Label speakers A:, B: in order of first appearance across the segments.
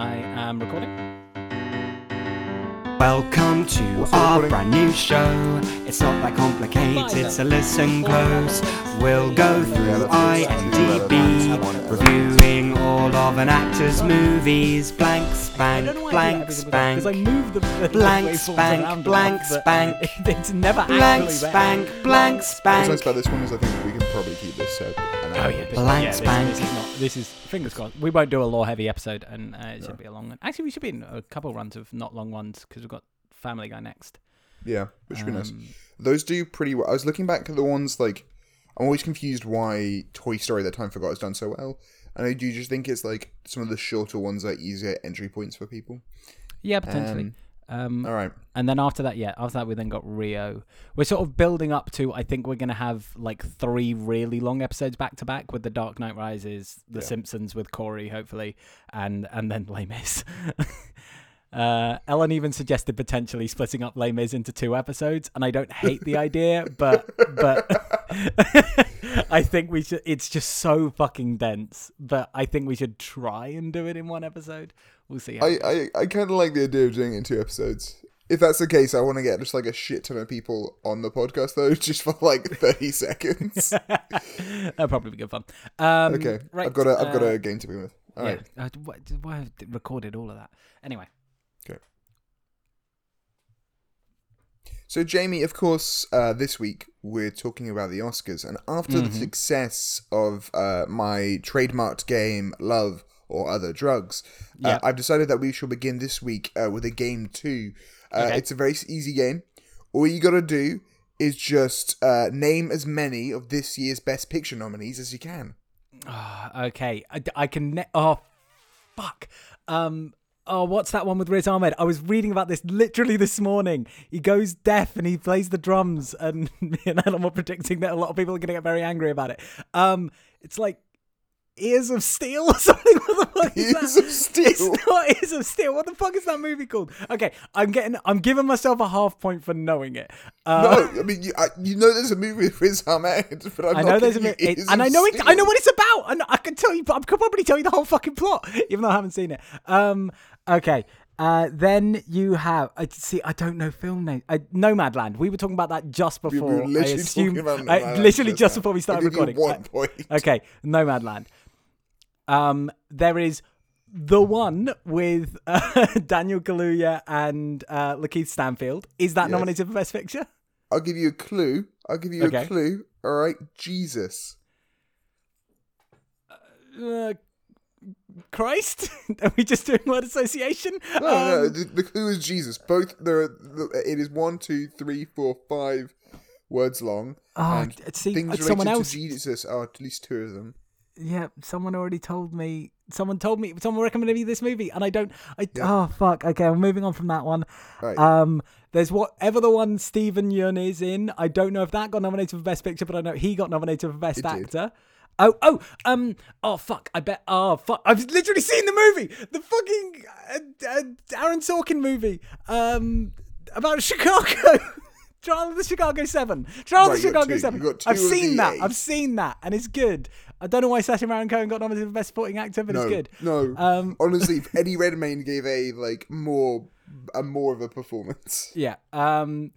A: I am recording.
B: Welcome to
C: What's
B: our
C: recording?
B: brand new show. It's not that complicated, so listen close. We'll go through
C: Yeah, that's good.
B: IMDb, reviewing all of an actor's movies. Blank
A: I
B: spank,
A: don't know why I
B: blank spank,
A: because I move the, the
B: Blank spank, blank spank.
A: It's never
B: blank
A: actually
B: spank,
A: better.
B: blank
C: What's nice about this one is I think we can probably keep this so.
A: Oh yeah, this,
B: Blank
A: yeah,
B: spank.
A: this is not. This is fingers crossed. We won't do a law heavy episode, and uh, it should
C: No.
A: be a long one. Actually, we should be in a couple runs of not long ones because we've got Family Guy next.
C: Yeah, which would be nice.
A: Um,
C: Those do pretty well. I was looking back at the ones like I'm always confused why Toy Story That Time Forgot has done so well. And I do just think it's like some of the shorter ones are easier entry points for people.
A: Yeah, potentially. Um,
C: All right.
A: and then after that, yeah, after that we then got Rio. We're sort of building up to. I think we're gonna have like three really long episodes back to back with the Dark Knight Rises, The
C: Yeah.
A: Simpsons with Corey, hopefully, and and then Les Mis. Uh, Ellen even suggested potentially splitting up Les Mis into two episodes, and I don't hate the idea, but but I think we should. It's just so fucking dense, but I think we should try and do it in one episode. We'll see.
C: I. I, I kind of like the idea of doing it in two episodes. If that's the case, I want to get just like a shit ton of people on the podcast though, just for like 30 seconds.
A: That'll probably be good fun. Um,
C: Okay,
A: right,
C: I've got a I've got
A: uh,
C: a game to begin with. All
A: yeah.
C: right.
A: Uh, why, why have I recorded all of that? Anyway, Okay.
C: So, Jamie, of course, uh, this week we're talking about the Oscars, and after the
A: Mhm.
C: success of uh, my trademarked game, Love or Other Drugs, uh, I've decided that we shall begin this week uh, with a game two. Uh,
A: Okay.
C: It's a very easy game. All you got to do is just uh, name as many of this year's Best Picture nominees as you can.
A: Ah, okay, I, I can. Ne- oh, fuck. Um. Oh, what's that one with Riz Ahmed? I was reading about this literally this morning. He goes deaf and he plays the drums, and me and Ellen were predicting that a lot of people are going to get very angry about it. Um, it's like Ears of Steel or something. What the fuck is
C: Ears
A: that?
C: of Steel?
A: It's not Ears of Steel. What the fuck is that movie called? Okay, I'm getting. I'm giving myself a half point for knowing it. Uh,
C: no, I mean you, I, you know there's a movie with Riz Ahmed, but I'm
A: I know there's a
C: you
A: it, and I know it. I know what it's about, and I can tell you. I could probably tell you the whole fucking plot, even though I haven't seen it. Um. Okay. Uh, then you have. I see. I don't know film name. Uh, Nomadland. We were talking about that just
C: We
A: before. I
C: literally
A: assume.
C: talking about
A: I- literally
C: just now.
A: before we started
C: I'll give you
A: recording.
C: one point.
A: Uh, okay. Nomadland. Um. There is the one with uh, Daniel Kaluuya and uh, LaKeith Stanfield. Is that
C: Yes.
A: nominated for Best Picture?
C: I'll give you a clue. I'll give you
A: Okay.
C: a clue. All right, Jesus.
A: Uh, Christ? Are we just doing word association?
C: No, no,
A: Um,
C: the, the clue is Jesus. Both there. Are, it is one, two, three, four, five words long.
A: Oh, see,
C: things
A: uh,
C: related
A: someone
C: to
A: else.
C: Jesus are at least two of them.
A: Yeah, someone already told me. Someone told me. Someone recommended me this movie, and I don't. I
C: Yeah.
A: oh fuck. Okay, I'm moving on from that one.
C: Right.
A: Um, there's whatever the one Steven Yeun is in. I don't know if that got nominated for Best Picture, but I know he got nominated for Best
C: It did.
A: Actor. Oh, oh, um, oh, fuck! I bet. Oh, fuck! I've literally seen the movie, the fucking uh, uh, Aaron Sorkin movie, um, about Chicago, Trial of the Chicago Seven, Trial
C: Right,
A: of the Chicago. Seven.
C: You got two
A: I've seen that. I've seen that, and it's good. I don't know why Sacha Baron Cohen got nominated for Best Supporting Actor, but
C: no,
A: it's good.
C: no.
A: Um,
C: Honestly, if Eddie Redmayne gave a like more, a more of a performance.
A: Yeah. Um.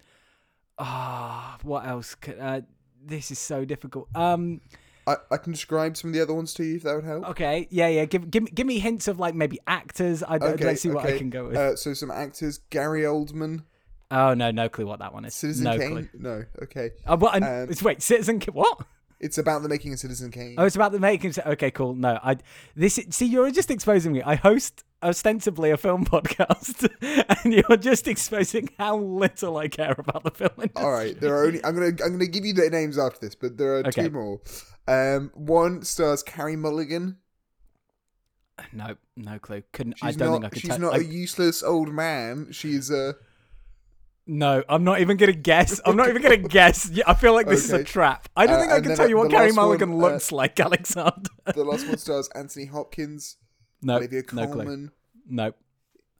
A: Ah, what else? Could, uh, this is so difficult. Um.
C: I, I can describe some of the other ones to you if that would help.
A: Okay. Yeah. Yeah. Give give me give me hints of like maybe actors. I don't
C: Okay,
A: let's see what I can go with.
C: Uh, so some actors: Gary Oldman,
A: oh no, no clue what that one is.
C: Citizen
A: no
C: Kane.
A: clue.
C: No, okay.
A: Uh?
C: Um,
A: it's wait, Citizen. K- What?
C: It's about the making of Citizen Kane.
A: Oh, it's about the making. Okay, cool. No, I. This see, you're just exposing me. I host ostensibly a film podcast, and you're just exposing how little I care about the film industry.
C: All right, there are only. I'm gonna. I'm gonna give you the names after this, but there are
A: Okay.
C: two more. Um, one stars Carey Mulligan.
A: No, no clue. Couldn't.
C: She's
A: I don't
C: not.
A: think I could.
C: she's
A: tell-
C: not
A: I-
C: a useless old man. She's a.
A: No, I'm not even gonna guess. I'm not even gonna guess. Yeah, I feel like this is a trap. I don't
C: Uh,
A: think I can tell
C: uh,
A: you what Carey
C: last one,
A: Mulligan
C: uh,
A: looks like, Alexander.
C: The last one stars Anthony Hopkins,
A: no,
C: Olivia
A: no clue. No,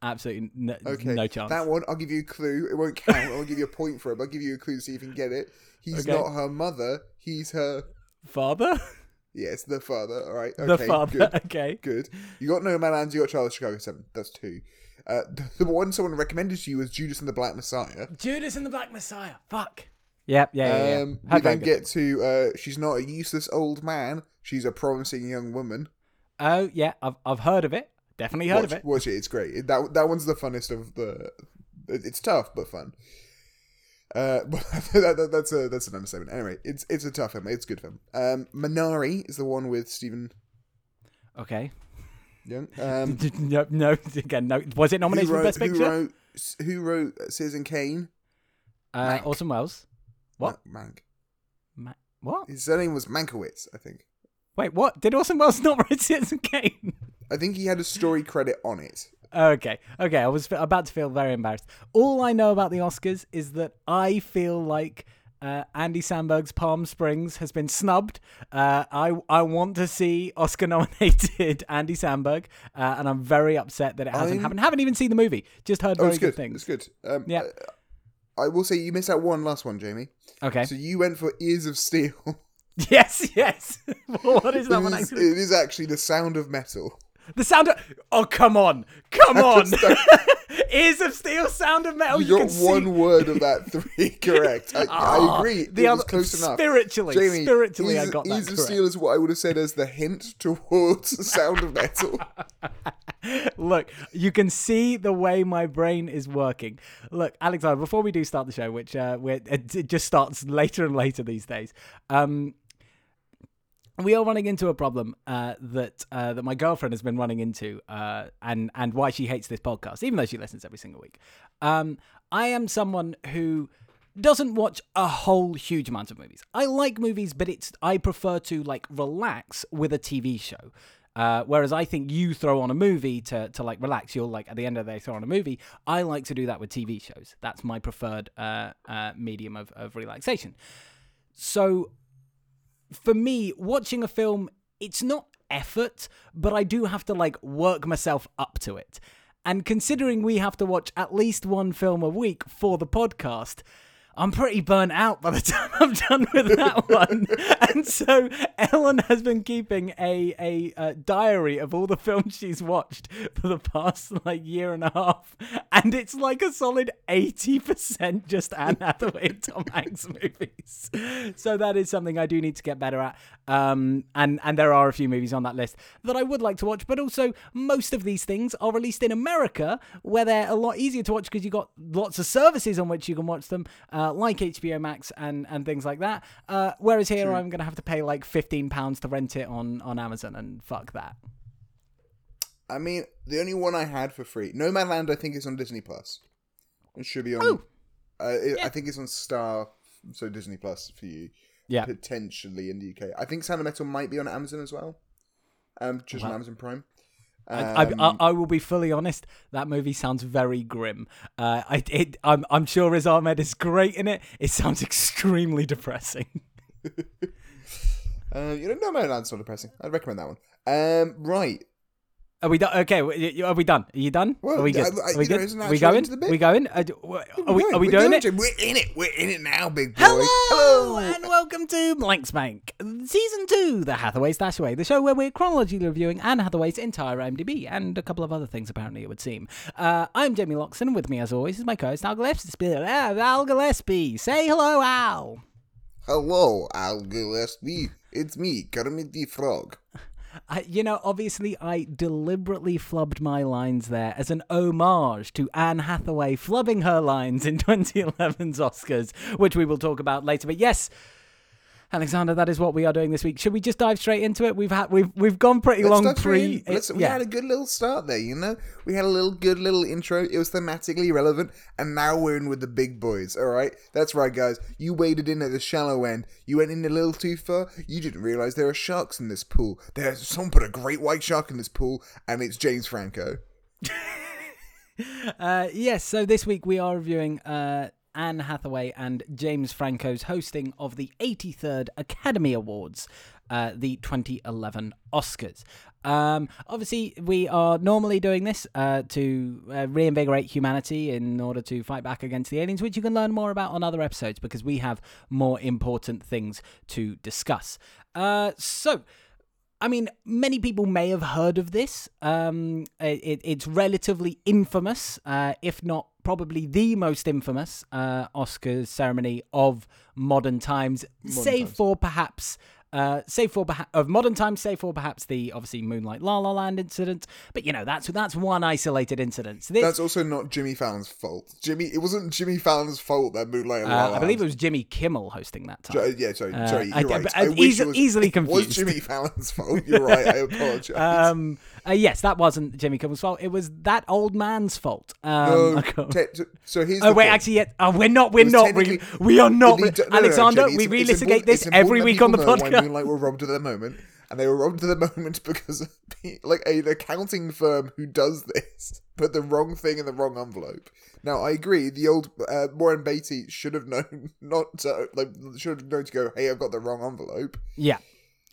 A: absolutely no,
C: Okay,
A: no chance.
C: That one, I'll give you a clue. It won't count. I'll give you a point for it, but I'll give you a clue so you can get it. He's
A: Okay.
C: not her mother. He's her.
A: Father?
C: Yes, the father. All right.
A: Okay, the
C: okay,
A: father.
C: Good.
A: Okay.
C: good. You got Nomadland. You got of Chicago Seven. That's two. Uh, the, the one someone recommended to you was Judas and the Black Messiah.
A: Judas and the Black Messiah. Fuck. Yep. Yeah. Yeah. yeah.
C: Um, we
A: Heard
C: then
A: good
C: get to uh, she's not a useless old man. She's a promising young woman.
A: Oh yeah, I've I've heard of it. Definitely heard
C: watch,
A: of it.
C: Watch it. It's great. It- that that one's the funnest of the. it- It's tough but fun. Uh, but that, that, that's a that's an understatement. Anyway, it's it's a tough film. It's a good film. Um, Minari is the one with Steven
A: Okay.
C: Yeun. Um,
A: no, no. Again, no. Was it
C: who
A: nominated for
C: wrote,
A: Best
C: who
A: Picture?
C: wrote who wrote Citizen Kane?
A: uh,
C: Mank.
A: Orson Welles. What?
C: Ma- Mank.
A: Ma- what?
C: His surname was Mankiewicz, I think.
A: Wait, what? Did Orson Welles not write Citizen Kane?
C: I think he had a story credit on it.
A: Okay, okay. I was about to feel very embarrassed. All I know about the Oscars is that I feel like uh, Andy Samberg's Palm Springs has been snubbed. Uh, I I want to see Oscar-nominated Andy Samberg, uh, and I'm very upset that it hasn't
C: I'm-
A: happened. Haven't even seen the movie. Just heard
C: Oh,
A: very
C: it's
A: good
C: good.
A: things.
C: It's good. Um,
A: Yeah.
C: uh, I will say you missed out one last one, Jamie.
A: Okay.
C: So you went for Ears of Steel.
A: Yes, yes. what is that
C: it,
A: one?
C: is,
A: Actually?
C: it is actually the sound of metal.
A: The sound of oh come on, come on! Ears of steel, sound of metal.
C: you,
A: You,
C: got one
A: see.
C: word of that three correct. I,
A: Ah,
C: I agree.
A: the
C: it was
A: other-
C: close enough.
A: spiritually,
C: Jamie,
A: spiritually, I got that
C: Ears of
A: correct.
C: Steel is what I would have said as the hint towards the sound of metal.
A: Look, you can see the way my brain is working. Look, Alexander, before we do start the show, which uh, it just starts later and later these days, um, we are running into a problem uh, that uh, that my girlfriend has been running into, uh, and and why she hates this podcast, even though she listens every single week. Um, I am someone who doesn't watch a whole huge amount of movies. I like movies, but it's I prefer to like relax with a TV show. Uh, whereas I think you throw on a movie to, to like relax. You'll like at the end of the day throw on a movie. I like to do that with TV shows. That's my preferred uh, uh, medium of, of relaxation. So for me, watching a film, it's not effort, but I do have to like work myself up to it. And considering we have to watch at least one film a week for the podcast, I'm pretty burnt out by the time I'm done with that one. and so Ellen has been keeping a a uh, diary of all the films she's watched for the past like year and a half, and it's like a solid eighty percent just Anne Hathaway and Tom Hanks movies. So that is something I do need to get better at. Um, and and there are a few movies on that list that I would like to watch, but also most of these things are released in America, where they're a lot easier to watch because you've got lots of services on which you can watch them, uh, like HBO Max and and things like that. Uh, whereas here, I'm gonna have to pay like fifteen pounds to rent it on on Amazon, and fuck that.
C: I mean, the only one I had for free, Nomadland, I think is on Disney Plus. It should be on.
A: Oh.
C: Uh, it,
A: Yeah.
C: I think it's on Star, so Disney Plus for you.
A: Yeah.
C: potentially in the UK. I think Sound of Metal might be on Amazon as well. Um, just on Amazon Prime.
A: I, I,
C: Um,
A: I, I will be fully honest. That movie sounds very grim. Uh, I, it, I'm, I'm sure Riz Ahmed is great in it. It sounds extremely depressing.
C: uh, you know, Nomadland's not depressing. I'd recommend that one. Um, right.
A: Are we done? Okay, are we done? Are you done?
C: Well,
A: are we good?
C: I- I-
A: are we
C: know,
A: good?
C: that
A: Are we going?
C: into the bit?
A: we going? Uh, w- are we,
C: We're
A: we doing
C: going
A: it?
C: We're in it. We're in it now, big boy.
A: Hello, and welcome to Blank Spank, season two, the Hathaway Stashaway, the show where we're chronologically reviewing Anne Hathaway's entire IMDb and a couple of other things. Apparently, it would seem. Uh, I'm Jamie Loxon, and with me, as always, is my co-host Al Gillespie. Uh, Al Gillespie, say hello, Al.
C: Hello, Al Gillespie. It's me, Kermit the Frog.
A: I, you know, obviously, I deliberately flubbed my lines there as an homage to Anne Hathaway flubbing her lines in 2011's Oscars, which we will talk about later. But yes, Alexander, that is what we are doing this week. Should we just dive straight into it? We've had we've we've gone pretty
C: Let's
A: long pre.
C: Let's- we
A: yeah.
C: had a good little start there, you know? We had a little good little intro. It was thematically relevant, and now we're in with the big boys, alright? That's right, guys. You waded in at the shallow end. You went in a little too far. You didn't realize there are sharks in this pool. There's someone put a great white shark in this pool, and it's James Franco.
A: Uh, yes, so this week we are reviewing uh, Anne Hathaway and James Franco's hosting of the 83rd Academy Awards, uh, the 2011 Oscars. Um, obviously, we are normally doing this uh, to uh, reinvigorate humanity in order to fight back against the aliens, which you can learn more about on other episodes because we have more important things to discuss. Uh, so, I mean, many people may have heard of this. Um, it, it's relatively infamous, uh, if not probably the most infamous uh, Oscars ceremony of modern times, save
C: times.
A: for perhaps. Uh, save for perha- of modern times, save for perhaps the obviously Moonlight La La Land incident, but you know that's that's one isolated incident. So this,
C: That's also not Jimmy Fallon's fault. Jimmy, it wasn't Jimmy Fallon's fault that Moonlight. and La
A: uh,
C: La
A: I believe it was Jimmy Kimmel hosting that time.
C: Jo- yeah, sorry,
A: Uh,
C: sorry, you're
A: I-
C: right. I
A: I'm
C: wish
A: easy-
C: it was,
A: easily
C: it Was
A: confused.
C: Jimmy Fallon's fault? You're right. I apologize.
A: Um, uh, yes, that wasn't Jimmy Kimmel's fault. It was that old man's fault. Um,
C: no, te- te- so here's
A: Oh wait,
C: point.
A: actually, yeah, oh, we're not. We're not. We, we are not.
C: To- no, no, no,
A: Alexander, we relitigate this every week on the
C: people know Why
A: podcast.
C: Moonlight were robbed at the moment, and they were robbed at the moment because of, like an accounting firm who does this put the wrong thing in the wrong envelope. Now I agree. The old uh, Warren Beatty should have known not to like should have known to go. Hey, I've got the wrong envelope.
A: Yeah.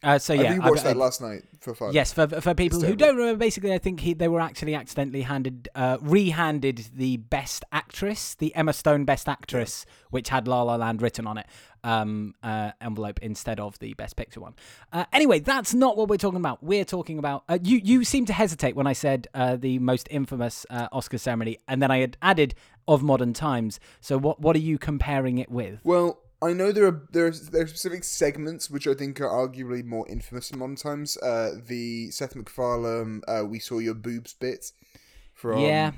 A: Uh, so yeah, I-
C: that
A: I-
C: last night for fun.
A: Yes, for for people who don't remember, basically, I think he, they were actually accidentally handed, uh, re-handed the Best Actress, the Emma Stone Best Actress, which had La La Land written on it, um, uh, envelope instead of the Best Picture one. Uh, anyway, that's not what we're talking about. We're talking about uh, you. You seem to hesitate when I said uh, the most infamous uh, Oscar ceremony, and then I had added of modern times. So what what are you comparing it with?
C: Well, I know there are there are, there are specific segments which I think are arguably more infamous in modern times. Uh, the Seth MacFarlane uh, "We Saw Your Boobs" bit from
A: Yeah.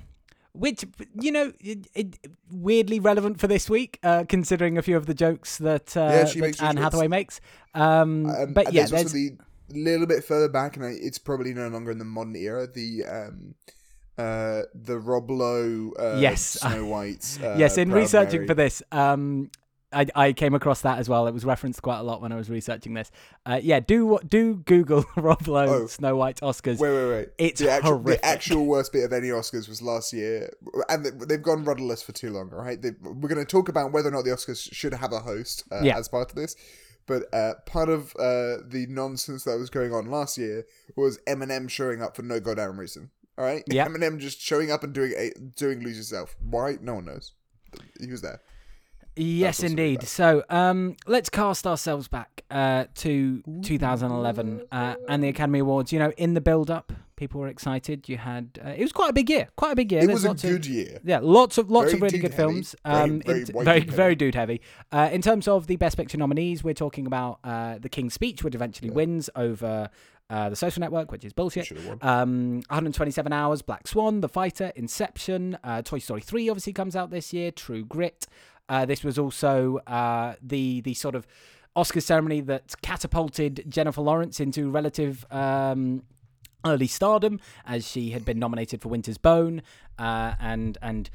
A: Which you know, it, it, weirdly relevant for this week, uh, considering a few of the jokes that, uh,
C: Yeah,
A: that Anne. Hathaway makes. Um,
C: Um,
A: but yeah,
C: there's
A: there's
C: the little bit further back, and it's probably no longer in the modern era. The um, uh, the Rob Lowe, uh,
A: Yes.
C: Snow White. Uh,
A: yes. In
C: Proud
A: researching
C: Mary.
A: for this, um, I, I came across that as well. It was referenced quite a lot when I was researching this. Uh, yeah, do do Google Rob Lowe
C: Oh.
A: Snow White Oscars.
C: Wait, wait, wait!
A: It's
C: the actual,
A: horrific.
C: the actual worst bit of any Oscars was last year, and they- they've gone rudderless for too long. All right, they, we're going to talk about whether or not the Oscars should have a host uh,
A: Yeah.
C: as part of this. But uh, part of uh, the nonsense that was going on last year was Eminem showing up for no goddamn reason. All right,
A: Yeah.
C: Eminem just showing up and doing a, doing lose yourself. Why? No one knows. He was there.
A: Yes, indeed.
C: bad.
A: So, um, let's cast ourselves back uh, to 2011 uh, and the Academy Awards. You know, in the build-up, people were excited. You had uh, it was quite a big year, quite a big year.
C: It
A: There's
C: was a
A: lots of-
C: good year.
A: Yeah, lots of lots
C: Very
A: of really good
C: heavy.
A: films.
C: Very-
A: Um,
C: very
A: very,
C: dude
A: very dude heavy. Uh, in terms of the Best Picture nominees, we're talking about uh, The King's Speech, which eventually wins over uh, The Social Network, which is bullshit. Um, 127 Hours, Black Swan, The Fighter, Inception, uh, Toy Story 3 obviously comes out this year, True Grit. Uh, this was also uh, the the sort of Oscar ceremony that catapulted Jennifer Lawrence into relative um, early stardom, as she had been nominated for Winter's Bone, uh, and and.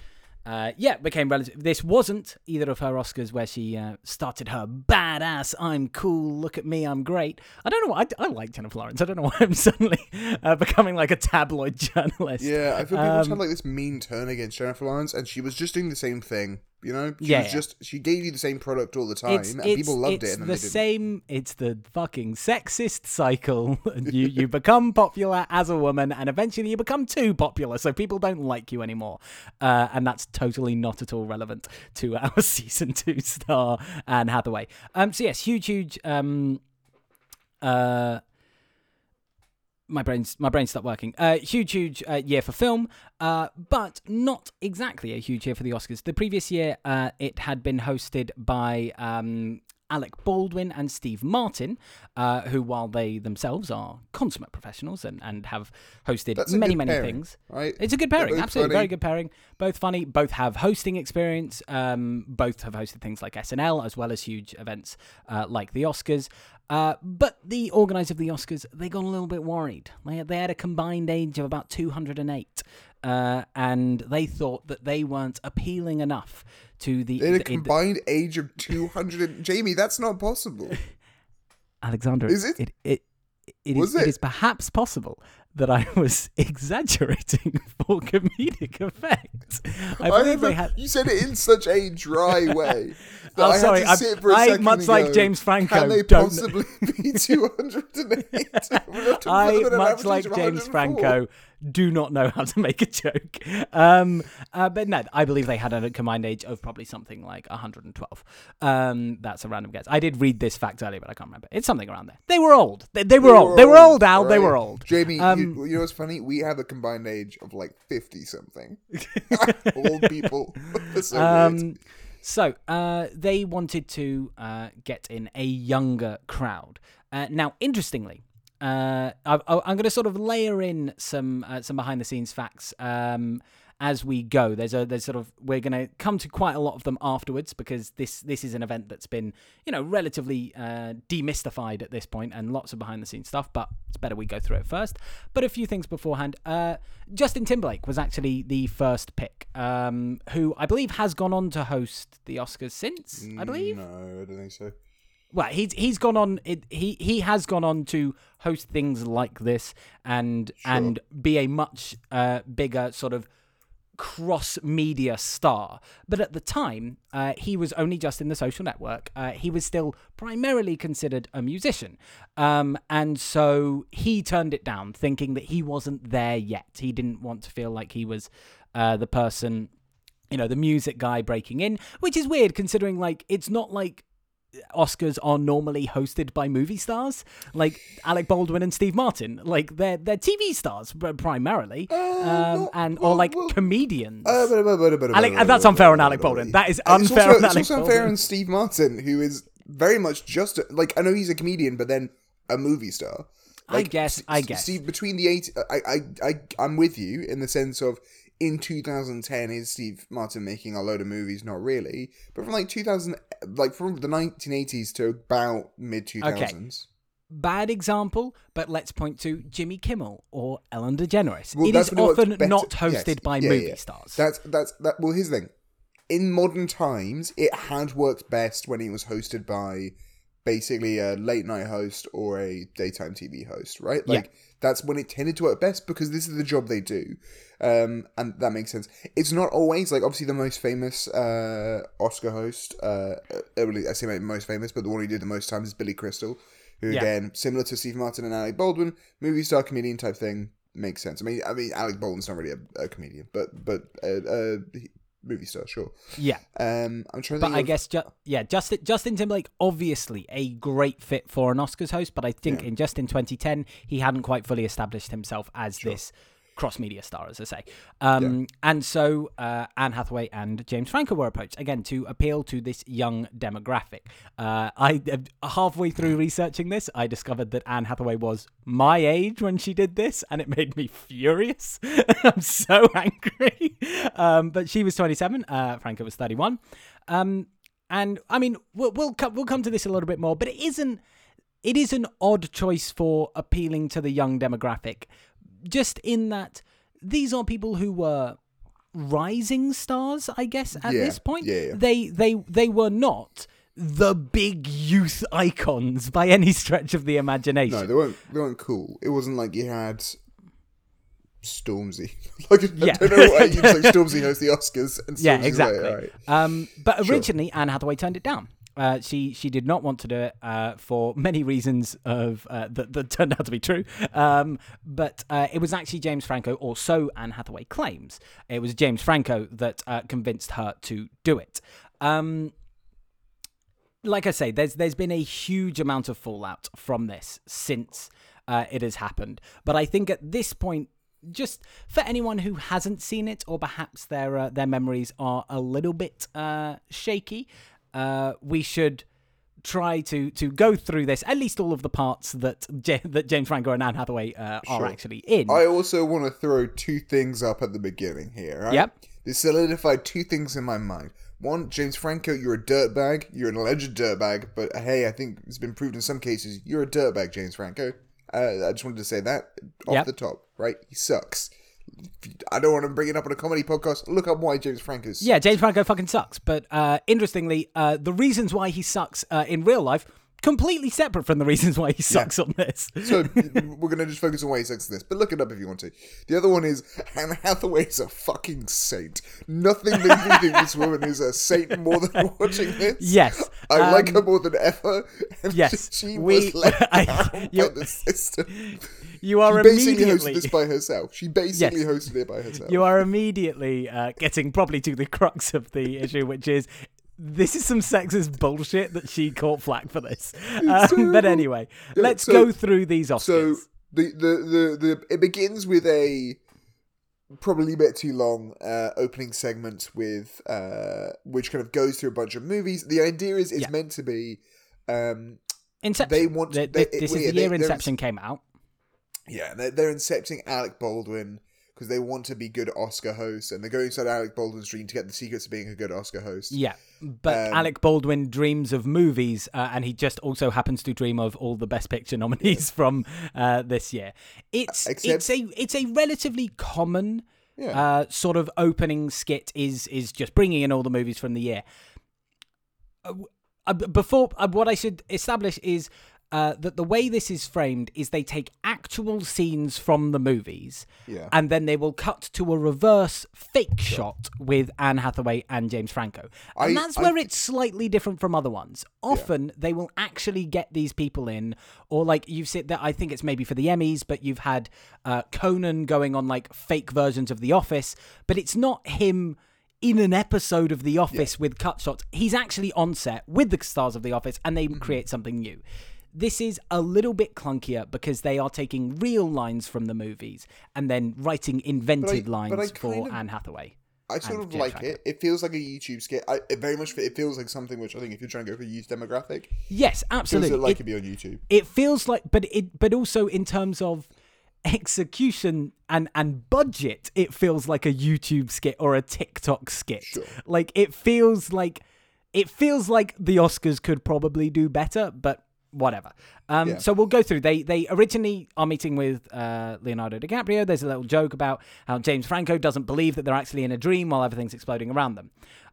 A: Uh, yeah, became relative. This wasn't either of her Oscars where she uh, started her badass, I'm cool, look at me, I'm great. I don't know why. I, I like Jennifer Lawrence. I don't know why I'm suddenly uh, becoming like a tabloid journalist.
C: Yeah, I feel people
A: Um,
C: had like this mean turn against Jennifer Lawrence, and she was just doing the same thing. You know, she
A: Yeah,
C: was
A: yeah.
C: just she gave you the same product all the time,
A: it's,
C: and
A: it's,
C: people loved it. And
A: the same. It's the fucking sexist cycle. you you become popular as a woman, and eventually you become too popular, so people don't like you anymore. Uh, and that's totally not at all relevant to our season two star Anne Hathaway. Um. So yes, huge, huge. Um. Uh my brain's my brain stopped working. Uh, huge, huge uh, year for film, uh, but not exactly a huge year for the Oscars. The previous year, uh, it had been hosted by um, Alec Baldwin and Steve Martin, uh, who, while they themselves are consummate professionals and, and have hosted
C: That's
A: many, many
C: pairing,
A: things,
C: right?
A: it's a good pairing, absolutely
C: funny.
A: very good pairing. Both funny, both have hosting experience. Um, both have hosted things like SNL as well as huge events uh, like the Oscars. Uh, but the organisers of the Oscars they got a little bit worried. They they had a combined age of about two hundred and eight, uh, and they thought that they weren't appealing enough to the.
C: They had a combined age of two hundred. Jamie, that's not possible.
A: Alexander,
C: Is it?
A: It it, it is,
C: it?
A: it is perhaps possible that I was exaggerating for comedic effect. I
C: I
A: believe
C: remember
A: they had.
C: you said it in such a dry way.
A: Oh,
C: I
A: sorry,
C: to
A: I'm-
C: sit for a
A: I, much
C: and
A: like James Franco,
C: Can they
A: don't-
C: possibly be 208?
A: I, much like James Franco, do not know how to make a joke. Um, uh, but no, I believe they had a combined age of probably something like 112. Um, that's a random guess. I did read this fact earlier, but I can't remember. It's something around there. They were old. They, they were old. They were old, Al. They were old.
C: Jamie,
A: Um,
C: you, you know what's funny? We have a combined age of like 50 something. Old people. So weird.
A: So uh, they wanted to uh, get in a younger crowd. Uh, now, interestingly, uh, I, I'm going to sort of layer in some uh, some behind the scenes facts um, as we go. There's a there's sort of we're going to come to quite a lot of them afterwards because this this is an event that's been you know relatively uh, demystified at this point and lots of behind the scenes stuff. But it's better we go through it first. But a few things beforehand. Uh, Justin Timberlake was actually the first pick, um, who I believe has gone on to host the Oscars since. I believe.
C: No, I don't think so.
A: Well, he's he's gone on. It, he he has gone on to host things like this and and be a much uh, bigger sort of cross media star. But at the time, uh, he was only just in the social network. Uh, he was still primarily considered a musician. Um, and so he turned it down, thinking that he wasn't there yet. He didn't want to feel like he was uh, the person, you know, the music guy breaking in, which is weird considering, like, it's not like Oscars are normally hosted by movie stars, like Alec Baldwin and Steve Martin. Like they're they're TV stars pr- primarily, um,
C: no,
A: and
C: well,
A: or like
C: well,
A: comedians.
C: Uh, but- but- but- but-
A: Alec- that's unfair on Alec Baldwin. That is
C: And it's
A: unfair
C: also,
A: on
C: it's also unfair on Steve Martin, who is very much just a, like I know he's a comedian, but then a movie star.
A: I guess- I guess.
C: Steve between the eight, I, I, I, I'm with you in the sense of in 2010 is Steve Martin making a load of movies? Not really, but from like 2000, like from the 1980s to about mid 2000s.
A: Bad example, but let's point to Jimmy Kimmel or Ellen DeGeneres.
C: Well,
A: it is
C: when it worked
A: often not hosted
C: Yes,
A: by
C: yeah,
A: movie
C: yeah.
A: stars.
C: That's that's that. Well, here's the thing: in modern times, it had worked best when it was hosted by basically a late night host or a daytime TV host, right?
A: Yeah.
C: Like that's when it tended to work best because this is the job they do, um, and that makes sense. It's not always like obviously the most famous uh, Oscar host. Uh, uh, I say most famous, but the one who did the most times is Billy Crystal, who
A: Yeah.
C: again similar to Steve Martin and Alec Baldwin, movie star comedian type thing. Makes sense. I mean, I mean, Alec Baldwin's not really a, a comedian, but but uh, uh, movie star, sure.
A: yeah.
C: Um, I'm trying to.
A: But I
C: of-
A: guess, ju- yeah, Justin Justin Timberlake obviously a great fit for an Oscars host, but I think in just in 2010 he hadn't quite fully established himself as this cross media star, as I say. Um, And so uh, Anne Hathaway and James Franco were approached again to appeal to this young demographic. Uh, I uh, halfway through researching this, I discovered that Anne Hathaway was my age when she did this, and it made me furious. I'm so angry. Um, but she was 27. Uh, Franco was 31. Um, and I mean, we'll we'll come, we'll come to this a little bit more, but it isn't. It is an odd choice for appealing to the young demographic, just in that these are people who were rising stars, I guess. At
C: Yeah,
A: this point,
C: yeah, yeah.
A: they they they were not the big youth icons by any stretch of the imagination.
C: no, they weren't. They weren't cool. It wasn't like you had Stormzy. like
A: Yeah.
C: I don't know why you like Stormzy host the Oscars. And Stormzy's
A: Yeah,
C: like,
A: exactly. Um, but originally, Anne Hathaway turned it down. Uh, she she did not want to do it uh, for many reasons of uh, that, that turned out to be true. Um, but uh, it was actually James Franco, or so Anne Hathaway claims. It was James Franco that uh, convinced her to do it. Um, like I say, there's there's been a huge amount of fallout from this since uh, it has happened. But I think at this point, just for anyone who hasn't seen it, or perhaps their uh, their memories are a little bit uh, shaky, uh, we should try to to go through this at least all of the parts that J- that James Franco and Anne Hathaway uh, are actually in.
C: I also want to throw two things up at the beginning here. Right?
A: Yep.
C: This solidified two things in my mind. One, James Franco, you're a dirtbag. You're an alleged dirtbag, but hey, I think it's been proved in some cases you're a dirtbag, James Franco. Uh, I just wanted to say that off
A: Yep.
C: the top, right? He sucks. I don't want to bring it up on a comedy podcast. Look up why James Franco sucks.
A: Yeah, James Franco fucking sucks. But uh, interestingly, uh, the reasons why he sucks uh, in real life completely separate from the reasons why he sucks on this.
C: So we're gonna just focus on why he sucks on this, but look it up if you want to. The other one is Anne Hathaway is a fucking saint. Nothing makes me think this woman is a saint more than watching this.
A: Yes,
C: I
A: um,
C: like her more than ever.
A: Yes,
C: she
A: we-
C: was let
A: I-
C: down by the system.
A: You are
C: She basically
A: immediately
C: hosted this by herself. She basically
A: Yes.
C: hosted it by herself.
A: you are immediately uh, getting probably to the crux of the issue, which is this is some sexist bullshit that she caught flack for this. Um, but anyway,
C: Yeah,
A: let's
C: so-
A: go through these Oscars.
C: So the, the the the it begins with a probably a bit too long uh, opening segment with uh, which kind of goes through a bunch of movies. The idea is it's
A: Yeah.
C: meant to be um,
A: Inception.
C: they want-
A: Th-
C: they-
A: th- this
C: well,
A: is
C: yeah,
A: the year
C: there's-
A: Inception came out.
C: yeah they're, they're incepting Alec Baldwin because they want to be good Oscar hosts and they're going inside Alec Baldwin's dream to get the secrets of being a good Oscar host.
A: Yeah, but
C: Um,
A: Alec Baldwin dreams of movies, uh, and he just also happens to dream of all the Best Picture nominees from uh, this year. It's
C: Except-
A: it's a it's a relatively common
C: Yeah.
A: uh, sort of opening skit. Is is just bringing in all the movies from the year. Uh, uh, before uh, what I should establish is. Uh, that the way this is framed is they take actual scenes from the movies
C: Yeah.
A: and then they will cut to a reverse fake shot with Anne Hathaway and James Franco. And
C: I-
A: that's where
C: thi-
A: it's slightly different from other ones. Often they will actually get these people in, or like you've said that I think it's maybe for the Emmys, but you've had uh, Conan going on like fake versions of The Office, but it's not him in an episode of The Office with cut shots. He's actually on set with the stars of The Office and they
C: Mm-hmm.
A: create something new. This is a little bit clunkier because they are taking real lines from the movies and then writing invented
C: but I
A: lines
C: kind
A: for
C: of-
A: Anne Hathaway.
C: I sort of like
A: Franco.
C: it. It feels like a YouTube skit. I, it very much it feels like something which I think if you're trying to go for a youth demographic,
A: Yes,
C: feels
A: absolutely.
C: like
A: It-
C: it'd be on YouTube.
A: it feels like but it but also in terms of execution and and budget it feels like a youtube skit or a tiktok skit
C: Sure.
A: like it feels like it feels like the oscars could probably do better but whatever um
C: Yeah.
A: so we'll go through they they originally are meeting with uh leonardo dicaprio there's a little joke about how james franco doesn't believe that they're actually in a dream while everything's exploding around them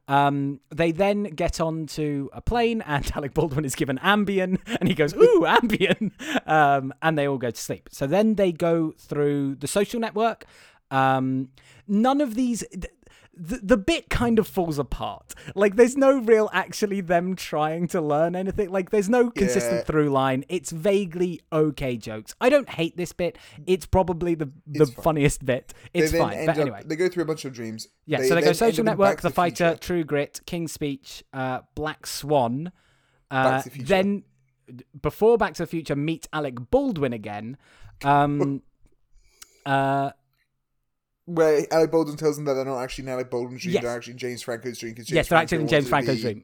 A: um, they then get onto a plane, and Alec Baldwin is given Ambien, and he goes, "Ooh, Ambien!" Um, and they all go to sleep. So then they go through the social network. Um, none of these. Th- The, the bit kind of falls apart. Like, there's no real actually them trying to learn anything. Like, there's no consistent
C: Yeah.
A: through line. It's vaguely okay jokes. I don't hate this bit. It's probably the the
C: fine.
A: funniest bit. It's fine. But
C: up,
A: anyway,
C: they go through a bunch of dreams.
A: yeah, so they go Social Network,
C: Back
A: The Fighter,
C: Future.
A: True Grit, King's Speech, uh, Black Swan. Uh,
C: the
A: then, before Back to the Future, meet Alec Baldwin again. Um, uh,
C: where Alec Baldwin tells them that they're not actually in Alec Baldwin's dream,
A: Yes.
C: they're actually in James Franco's dream. James
A: yes, they're actually in James Franco's dream.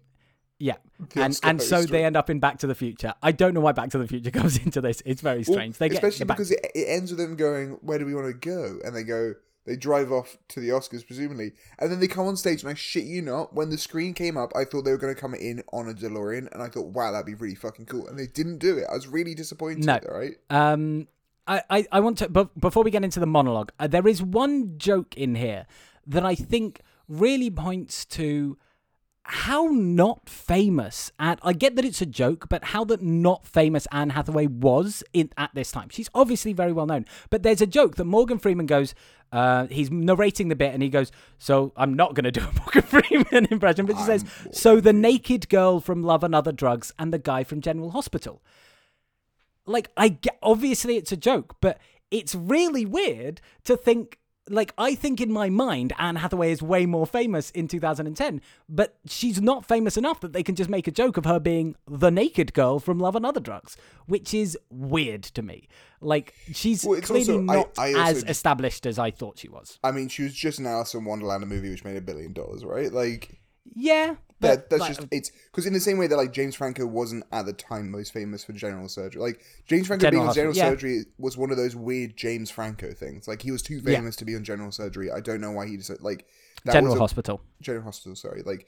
A: Yeah, and and so they end up in Back to the Future. I don't know why Back to the Future comes into this. It's very
C: Well,
A: strange. they get
C: especially
A: the
C: because it, it ends with them going, "Where do we want to go?" And they go, they drive off to the Oscars, presumably, and then they come on stage. And I shit you not, when the screen came up, I thought they were going to come in on a DeLorean, and I thought, "Wow, that'd be really fucking cool." And they didn't do it. I was really disappointed.
A: No.
C: right?
A: Um, I, I, I want to, but before we get into the monologue, uh, there is one joke in here that I think really points to how not famous and I get that it's a joke, but how that not famous Anne Hathaway was in at this time. She's obviously very well known, but there's a joke that Morgan Freeman goes. Uh, he's narrating the bit and he goes, "So I'm not going to do a Morgan Freeman impression," but she says, "So the naked girl from Love and Other Drugs and the guy from General Hospital." Like I get obviously it's a joke, but it's really weird to think like I think in my mind Anne Hathaway is way more famous in 2010, but she's not famous enough that they can just make a joke of her being the naked girl from Love and Other Drugs, which is weird to me. Like she's
C: Well,
A: clearly
C: also-
A: not
C: I also
A: as established as I thought she was.
C: I mean, she was just an Alice in Wonderland, movie which made a billion dollars, right? Like
A: Yeah,
C: that.
A: but
C: That's
A: like,
C: just it's because in the same way that like James Franco wasn't at the time most famous for general surgery. Like James Franco
A: General
C: being on general
A: Hospital, yeah.
C: surgery was one of those weird James Franco things. Like he was too
A: Yeah.
C: famous to be on general surgery. I don't know why he decided like that
A: General
C: was a-
A: Hospital.
C: General Hospital. Sorry, like.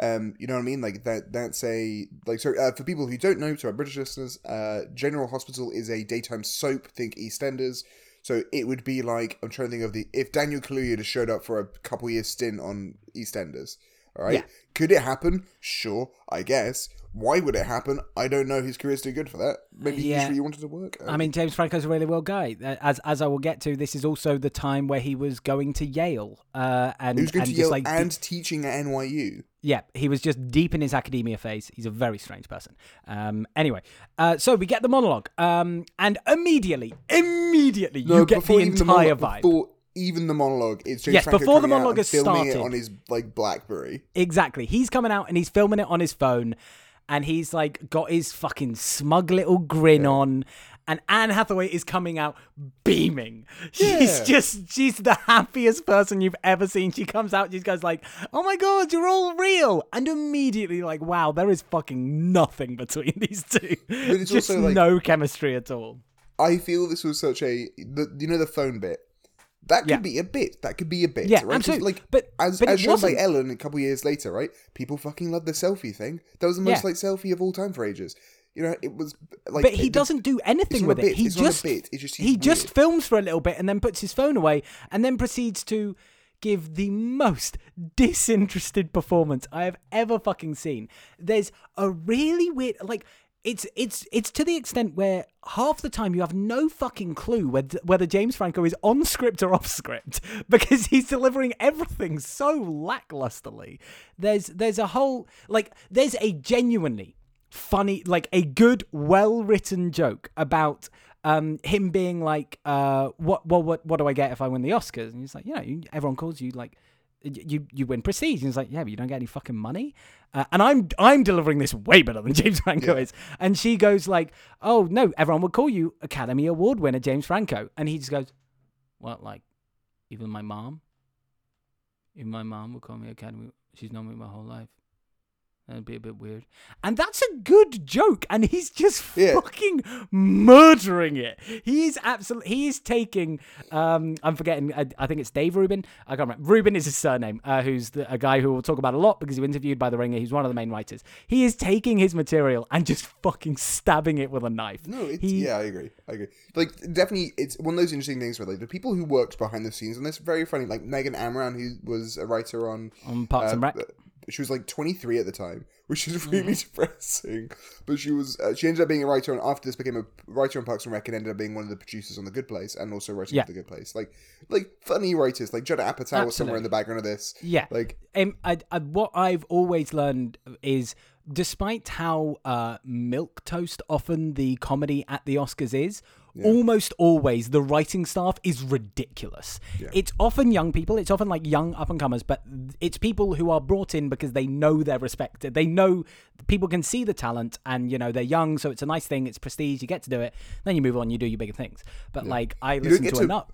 C: Um, you know what I mean? Like that. That's a like. So uh, for people who don't know, to our British listeners, uh, General Hospital is a daytime soap. Think EastEnders. So it would be like I'm trying to think of the if Daniel Kaluuya just showed up for a couple years stint on EastEnders. All right.
A: Yeah.
C: Could it happen? Sure, I guess. Why would it happen? I don't know. His career's too good for that. Maybe
A: Yeah.
C: he really wanted to work.
A: I mean, James Franco's a really well guy. Uh, As as I will get to, this is also the time where he was going to Yale, uh, and
C: he was going
A: and
C: to Yale
A: like
C: and teaching at NYU.
A: Yeah, he was just deep in his academia phase. He's a very strange person. Um, anyway, uh, so we get the monologue, um, and immediately, immediately, you get the entire
C: monologue,
A: vibe.
C: Before even the monologue, it's James
A: Yes,
C: Franco
A: before the monologue is
C: filming
A: started.
C: it on his like BlackBerry.
A: Exactly. He's coming out and he's filming it on his phone, and he's like got his fucking smug little grin on. And Anne Hathaway is coming out beaming. She's
C: Yeah.
A: just, she's the happiest person you've ever seen. She comes out, she goes like, oh my God, you're all real. And immediately like, wow, there is fucking nothing between these two.
C: it's
A: just
C: also, like-
A: no chemistry at all.
C: I feel this was such a the, you know the phone bit. That could
A: Yeah.
C: be a bit. That could be a bit.
A: Yeah,
C: right?
A: absolutely.
C: Like,
A: But-
C: as,
A: but
C: as shown by
A: wasn't.
C: Ellen a couple years later, right? People fucking love the selfie thing. That was the most
A: Yeah.
C: like selfie of all time for ages. You know, it was like.
A: but he doesn't do anything with it. He
C: it's not a
A: just
C: just
A: he
C: he's
A: just films for a little bit and then puts his phone away and then proceeds to give the most disinterested performance I have ever fucking seen. There's a really weird like it's it's it's to the extent where half the time you have no fucking clue whether, whether James Franco is on script or off script because he's delivering everything so lacklusterly. There's there's a whole like there's a genuinely funny like a good well written joke about um him being like uh what what what what do I get if I win the Oscars and he's like you know everyone calls you like you you win prestige. And he's like yeah but you don't get any fucking money. Uh, and I'm I'm delivering this way better than James Franco
C: Yeah.
A: is. And she goes like oh no everyone would call you Academy Award winner James Franco. And he just goes what like even my mom? Even my mom would call me Academy she's known me my whole life That'd be a bit weird. And that's a good joke, and he's just
C: Yeah.
A: fucking murdering it. He is absolutely. He is taking. Um, I'm forgetting. I, I think it's Dave Rubin. I can't remember. Rubin is his surname. Uh, who's the, a guy who we'll talk about a lot because he was interviewed by The Ringer. He's one of the main writers. He is taking his material and just fucking stabbing it with a knife.
C: No, it's,
A: He-
C: yeah, I agree. I agree. Like, definitely, it's one of those interesting things where like the people who worked behind the scenes, and it's very funny. Like Megan Amram, who was a writer on
A: On Parks and
C: uh,
A: Rec.
C: She was like 23 at the time, which is
A: Mm.
C: really depressing. But she was uh, she ended up being a writer, and after this became a writer on Parks and Rec, and ended up being one of the producers on The Good Place, and also writing
A: Yeah.
C: for The Good Place. Like, like funny writers, like Judd Apatow was somewhere in the background of this.
A: Yeah.
C: like
A: um, I, I, what I've always learned is, despite how uh, milk toast often the comedy at the Oscars is, almost always the writing staff is ridiculous. It's often young people. It's often like young up and comers, but it's people who are brought in because they know they're respected. They know people can see the talent, and you know they're young, so it's a nice thing. It's prestige. You get to do it. Then you move on. You do your bigger things. But like I listen to
C: to-
A: enough.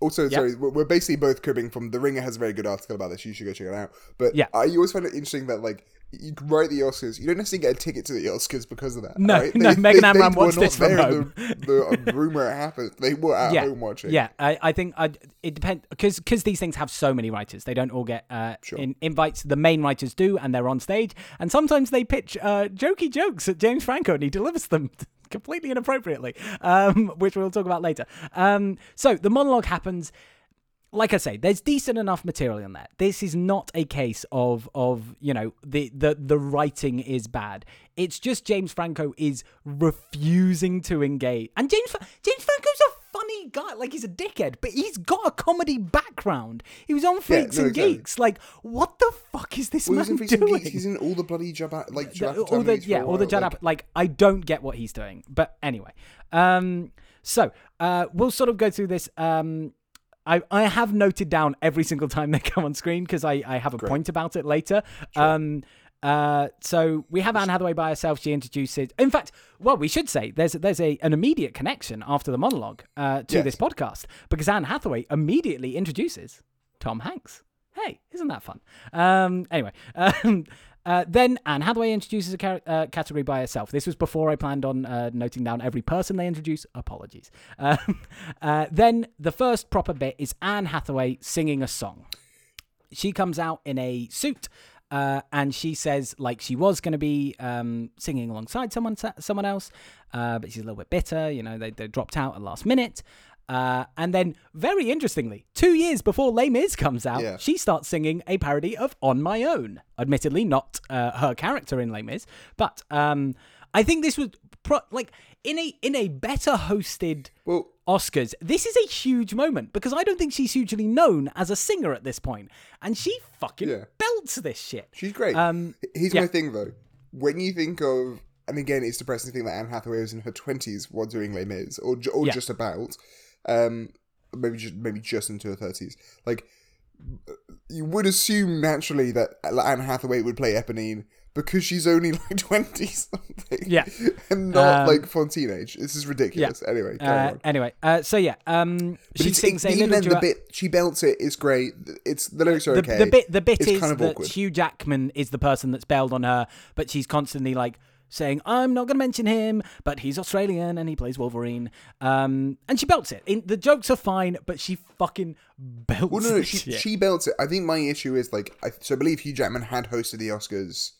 C: Also, sorry, we're we're basically both cribbing from The Ringer has a very good article about this. You should go check it out. But
A: Yeah.
C: I always find it interesting that like you can write the Oscars, you don't necessarily get a ticket to the Oscars because of that.
A: No,
C: right?
A: no, Megan Amram
C: were
A: watched this from
C: there
A: home.
C: The, the rumor happened. They were at
A: yeah,
C: home watching.
A: Yeah, I, I think I, it depends because because these things have so many writers. They don't all get uh, in, invites. The main writers do, and they're on stage. And sometimes they pitch uh, jokey jokes at James Franco, and he delivers them completely inappropriately, um, which we'll talk about later. Um, so the monologue happens like I say, there's decent enough material in there. This is not a case of of you know the the the writing is bad. It's just James Franco is refusing to engage, and James James Franco's a funny guy. Like he's a dickhead, but he's got a comedy background. He was on Freaks
C: no,
A: and
C: exactly.
A: Geeks. Like what the fuck is this
C: Well,
A: man
C: and
A: doing?
C: Geeks. He's in all the bloody Ap- like
A: The- all the yeah, all the Judd
C: like-
A: Like I don't get what he's doing, but anyway. Um, so uh, we'll sort of go through this. Um, I I have noted down every single time they come on screen because I I have a point about it later. Um. Uh, so we have Anne Hathaway by herself. She introduces. In fact, well, we should say there's there's a an immediate connection after the monologue uh, to
C: Yes.
A: this podcast because Anne Hathaway immediately introduces Tom Hanks. Hey, isn't that fun? Um, anyway, um, uh, then Anne Hathaway introduces a car- uh, category by herself. This was before I planned on uh, noting down every person they introduce. Apologies. Um, uh, then the first proper bit is Anne Hathaway singing a song. She comes out in a suit. Uh, and she says like she was going to be um, singing alongside someone someone else, but she's a little bit bitter. You know, they, they dropped out at last minute. Uh, and then, very interestingly, two years before Les Mis comes out,
C: Yeah.
A: she starts singing a parody of "On My Own." Admittedly, not uh, her character in Les Mis, but um, I think this was pro- like in a in a better hosted
C: Well,
A: Oscars. This is a huge moment because I don't think she's hugely known as a singer at this point, and she fucking
C: Yeah.
A: belts this shit.
C: she's great.
A: Um,
C: Here's
A: yeah.
C: my thing though. When you think of, and again, it's depressing to think that Anne Hathaway was in her twenties while doing Les Mis, or or
A: Yeah.
C: just about, um, maybe just maybe just into her thirties. Like, you would assume naturally that Anne Hathaway would play Eponine because she's only like twenty something.
A: Yeah.
C: and not
A: Um,
C: like Fantine age. This is ridiculous. Anyway, carry
A: Uh, anyway, uh, so yeah, um,
C: But
A: she sings
C: it-
A: a
C: even then, the bit she belts it is great. It's the lyrics are
A: the,
C: okay.
A: the bit the bit
C: It's
A: is
C: kind of
A: that
C: awkward.
A: Hugh Jackman is the person that's bailed on her, but she's constantly like saying, "I'm not going to mention him, but he's Australian and he plays Wolverine." Um, and she belts it. In, the jokes are fine, but she fucking belts.
C: Well, no, no, she, she belts it. I think my issue is like, I, so I believe Hugh Jackman had hosted the Oscars,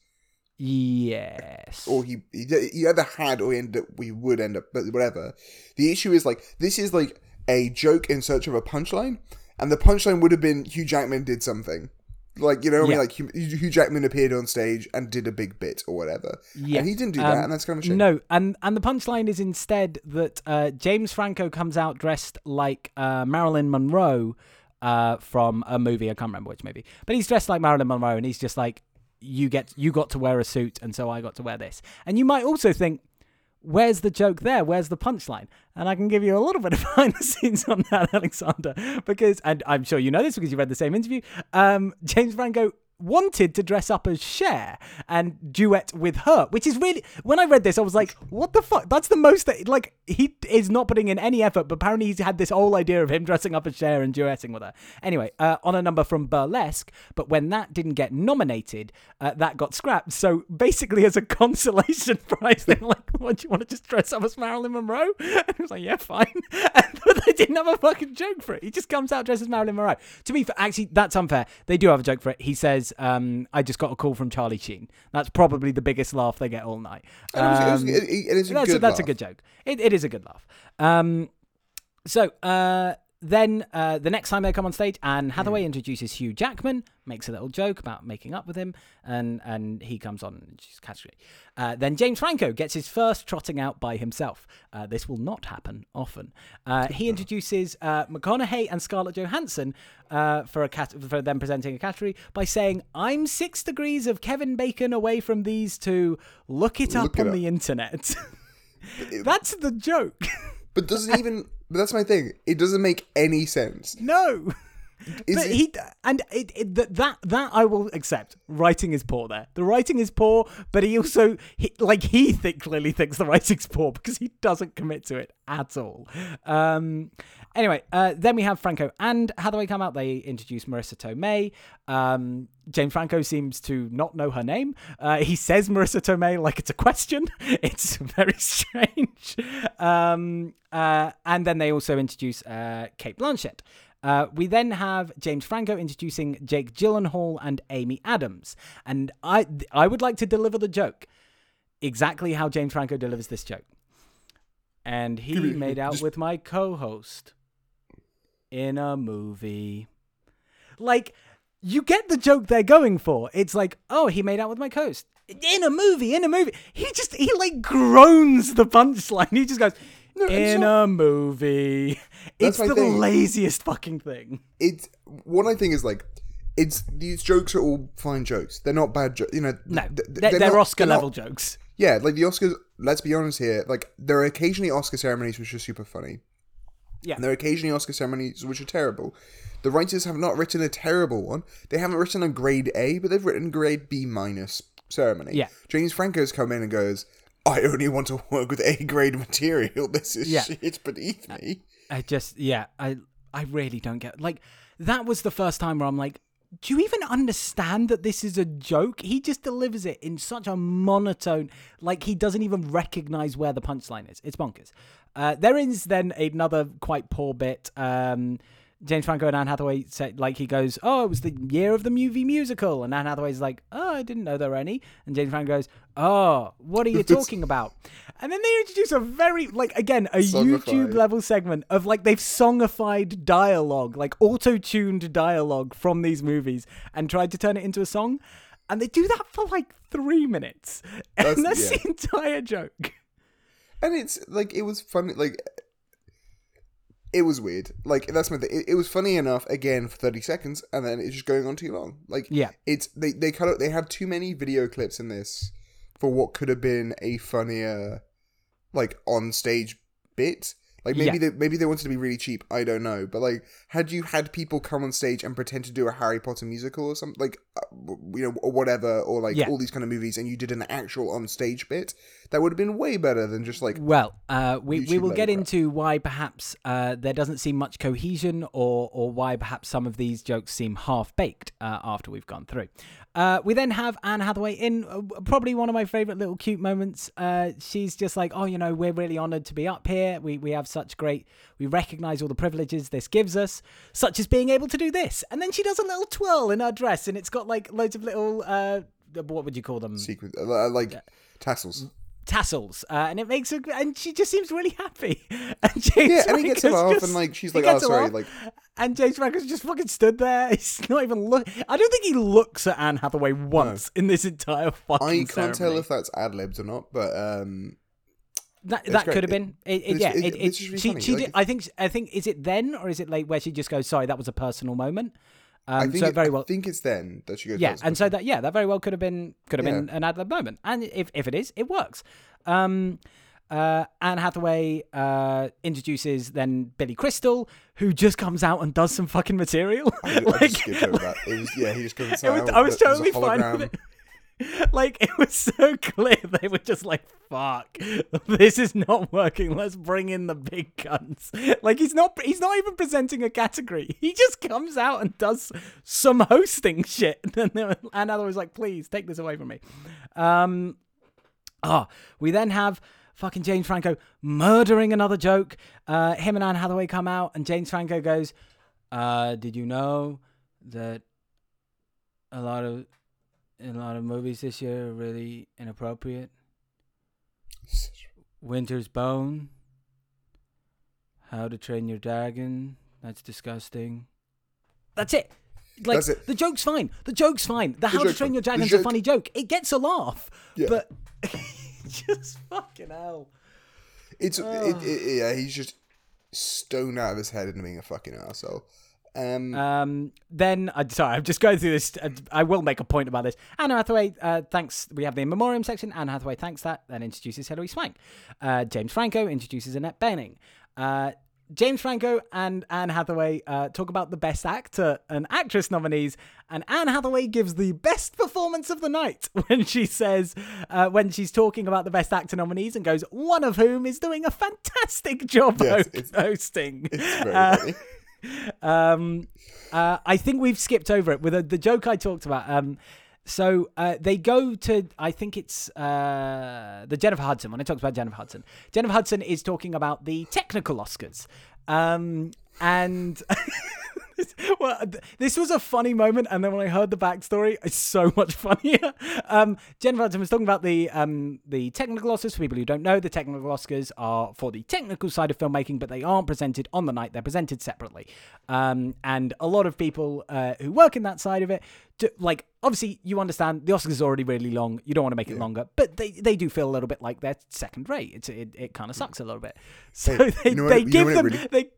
A: yes.
C: or he he, he either had or he ended up, we would end up, but whatever. The issue is like, this is like a joke in search of a punchline, and the punchline would have been Hugh Jackman did something. Like you know, what I mean, like Hugh, Jackman appeared on stage and did a big bit or whatever,
A: Yeah.
C: and he didn't do that,
A: Um,
C: and that's kind of a shame.
A: No, and and the punchline is instead that uh, James Franco comes out dressed like uh, Marilyn Monroe uh, from a movie. I can't remember which movie, but he's dressed like Marilyn Monroe, and he's just like, "You get, you got to wear a suit, and so I got to wear this." And you might also think, "Where's the joke there? Where's the punchline?" And I can give you a little bit of behind the scenes on that, Alexander, because and I'm sure you know this because you read the same interview. Um, James Franco wanted to dress up as Cher and duet with her, which is really when I read this, I was like, what the fuck? That's the most that like he is not putting in any effort, but apparently he's had this whole idea of him dressing up as Cher and duetting with her. Anyway, uh, on a number from Burlesque, but when that didn't get nominated, uh, that got scrapped. So basically, as a consolation prize, they're like, what do you want to just dress up as Marilyn Monroe? And he was like, yeah, fine. but they didn't have a fucking joke for it. He just comes out dressed as Marilyn Monroe. To me, actually, that's unfair. They do have a joke for it. He says, um, I just got a call from Charlie Sheen. That's probably the biggest laugh they get all night.
C: And it was- it was-
A: Um,
C: it- it is a
A: that's, a, that's a good joke. It, it is a good laugh. Um, so uh, then uh, the next time they come on stage, Anne Hathaway introduces Hugh Jackman, makes a little joke about making up with him, and and he comes on and she's. Uh, then James Franco gets his first trotting out by himself. Uh, this will not happen often. Uh, he introduces uh, McConaughey and Scarlett Johansson uh, for a cat- for them presenting a category by saying, "I'm six degrees of Kevin Bacon away from these two. Look it up
C: Look it
A: on
C: up."
A: the internet." That's the joke.
C: But doesn't even. But that's my thing. It doesn't make any sense.
A: No.
C: Is
A: but
C: it-
A: he and it, it that that that I will accept. Writing is poor there. The writing is poor, but he also he, like he think, clearly thinks the writing's poor because he doesn't commit to it at all. Um, anyway, uh, then we have Franco and Hathaway come out. They introduce Marisa Tomei. Um, James Franco seems to not know her name. Uh, he says Marisa Tomei like it's a question. It's very strange. Um, uh, and then they also introduce uh, Cate Blanchett. Uh, we then have James Franco introducing Jake Gyllenhaal and Amy Adams, and I I would like to deliver the joke exactly how James Franco delivers this joke. And he made out with my co-host in a movie. Like you get the joke they're going for. It's like, oh, he made out with my co-host in a movie, in a movie. He just he like groans the punchline. He just goes.
C: It's
A: in
C: not-
A: a movie. It's the
C: thing.
A: laziest fucking thing.
C: it's what I think is like it's these jokes are all fine jokes. They're not bad jokes. You know,
A: No,
C: th- th-
A: they're, they're
C: not-
A: Oscar
C: they're not-
A: level jokes.
C: Yeah, like the Oscars. Let's be honest here. Like there are occasionally Oscar ceremonies which are super funny.
A: Yeah.
C: And there are occasionally Oscar ceremonies which are terrible. The writers have not written a terrible one. They haven't written a grade A, but they've written grade B minus ceremony.
A: Yeah.
C: James Franco's come in and goes, I only want to work with A grade material. This is
A: Yeah.
C: shit beneath me.
A: I just yeah, I I really don't get like that was the first time where I'm like, do you even understand that this is a joke? He just delivers it in such a monotone, like he doesn't even recognize where the punchline is. It's bonkers. Uh, there is then another quite poor bit. Um, James Franco and Anne Hathaway say like he goes, "Oh, it was the year of the movie musical," and Anne Hathaway's like, "Oh, I didn't know there were any," and James Franco goes, "Oh, what are you talking about?" And then they introduce a very like again a
C: Songified.
A: YouTube level segment of like they've songified dialogue, like auto tuned dialogue from these movies, and tried to turn it into a song, and they do that for like three minutes, and
C: That's-
A: that's
C: yeah.
A: the entire joke.
C: and it's like it was funny like it was weird. Like that's my thing. It, it was funny enough again for 30 seconds and then it's just going on too long. Like
A: Yeah.
C: it's they they cut of they had too many video clips in this for what could have been a funnier like on stage bit like maybe
A: Yeah.
C: they maybe they wanted to be really cheap i don't know but like had you had people come on stage and pretend to do a harry potter musical or something like uh, you know or whatever or like
A: Yeah.
C: all these kind of movies and you did an actual on stage bit that would have been way better than just like
A: Well, uh, we, we will get
C: crap.
A: into why perhaps uh, there doesn't seem much cohesion or, or why perhaps some of these jokes seem half baked uh, after we've gone through. Uh, we then have Anne Hathaway in uh, probably one of my favorite little cute moments. Uh, she's just like, oh, you know, we're really honored to be up here. We, we have such great, we recognize all the privileges this gives us, such as being able to do this. And then she does a little twirl in her dress and it's got like loads of little, uh, what would you call them?
C: sequence uh, like tassels
A: tassels, uh, and it makes her, and she just seems really happy. And James
C: Yeah, and he gets
A: Franco's
C: laugh,
A: just-
C: and, like, she's like, "Oh, sorry,"
A: laugh,
C: like-
A: and James Franco's just fucking stood there. He's not even look. I don't think he looks at Anne Hathaway once in this entire fucking.
C: I can't tell if that's ad libs or not, but um,
A: that that
C: great.
A: could have been. It, it,
C: it's-
A: yeah,
C: it-
A: it,
C: really
A: she she
C: like,
A: did. I think I think is it then or is it late where she just goes, "Sorry, that was a personal moment." Um,
C: I think
A: so very
C: I think it's then that she goes.
A: Yeah, and so that yeah, that very well could have been could have been an ad lib moment, and if if it is, it works. Um, uh, Anne Hathaway uh, introduces then Billy Crystal, who just comes out and does some fucking material.
C: I, I just skipped over that. It was yeah, he just comes
A: was,
C: out,
A: I was totally fine with it. Like it was so clear they were just like, "Fuck, this is not working. Let's bring in the big guns." Like he's not, he's not even presenting a category. He just comes out and does some hosting shit. And then Anne Hathaway's like, "Please take this away from me." Um, ah, we then have fucking James Franco murdering another joke. Uh, him and Anne Hathaway come out, and James Franco goes, uh, "Did you know that a lot of a lot of movies this year are really inappropriate? Winter's Bone, How to Train Your Dragon. That's disgusting. That's it. Like
C: That's it.
A: the joke's fine. The joke's fine. The, How to Train. Your
C: The
A: Dragon's a funny joke. It gets a laugh,
C: Yeah.
A: but just fucking hell.
C: It's it, it, yeah, he's just stoned out of his head and being a fucking asshole. Um,
A: Um, then, uh, sorry, I'm just going through this. Uh, I will make a point about this. Anna Hathaway uh, thanks. We have the in memoriam section. Anna Hathaway thanks that, then introduces Hilary Swank. Uh, James Franco introduces Annette Bening. Uh, James Franco and Anne Hathaway uh, talk about the best actor and actress nominees, and Anne Hathaway gives the best performance of the night when she says, uh, when she's talking about the best actor nominees, and goes, one of whom is doing a fantastic job
C: Yes, it's-
A: hosting.
C: it's very
A: Uh,
C: funny.
A: um, uh, I think we've skipped over it with the, the joke I talked about. Um, so uh, they go to, I think it's uh, the Jennifer Hudson. When I talked about Jennifer Hudson, Jennifer Hudson is talking about the technical Oscars, um, and. well, th- this was a funny moment, and then when I heard the backstory, it's so much funnier. Um, Jennifer Hudson was talking about the um, the technical Oscars. For people who don't know, the technical Oscars are for the technical side of filmmaking, but they aren't presented on the night; they're presented separately. Um, and a lot of people uh, who work in that side of it, do, like obviously, you understand the Oscars is already really long. You don't want to make it longer, but they, they do feel a little bit like they're second rate. It's it, it kind of sucks a little bit. So
C: Hey,
A: they,
C: you know what-
A: they give them
C: really-
A: they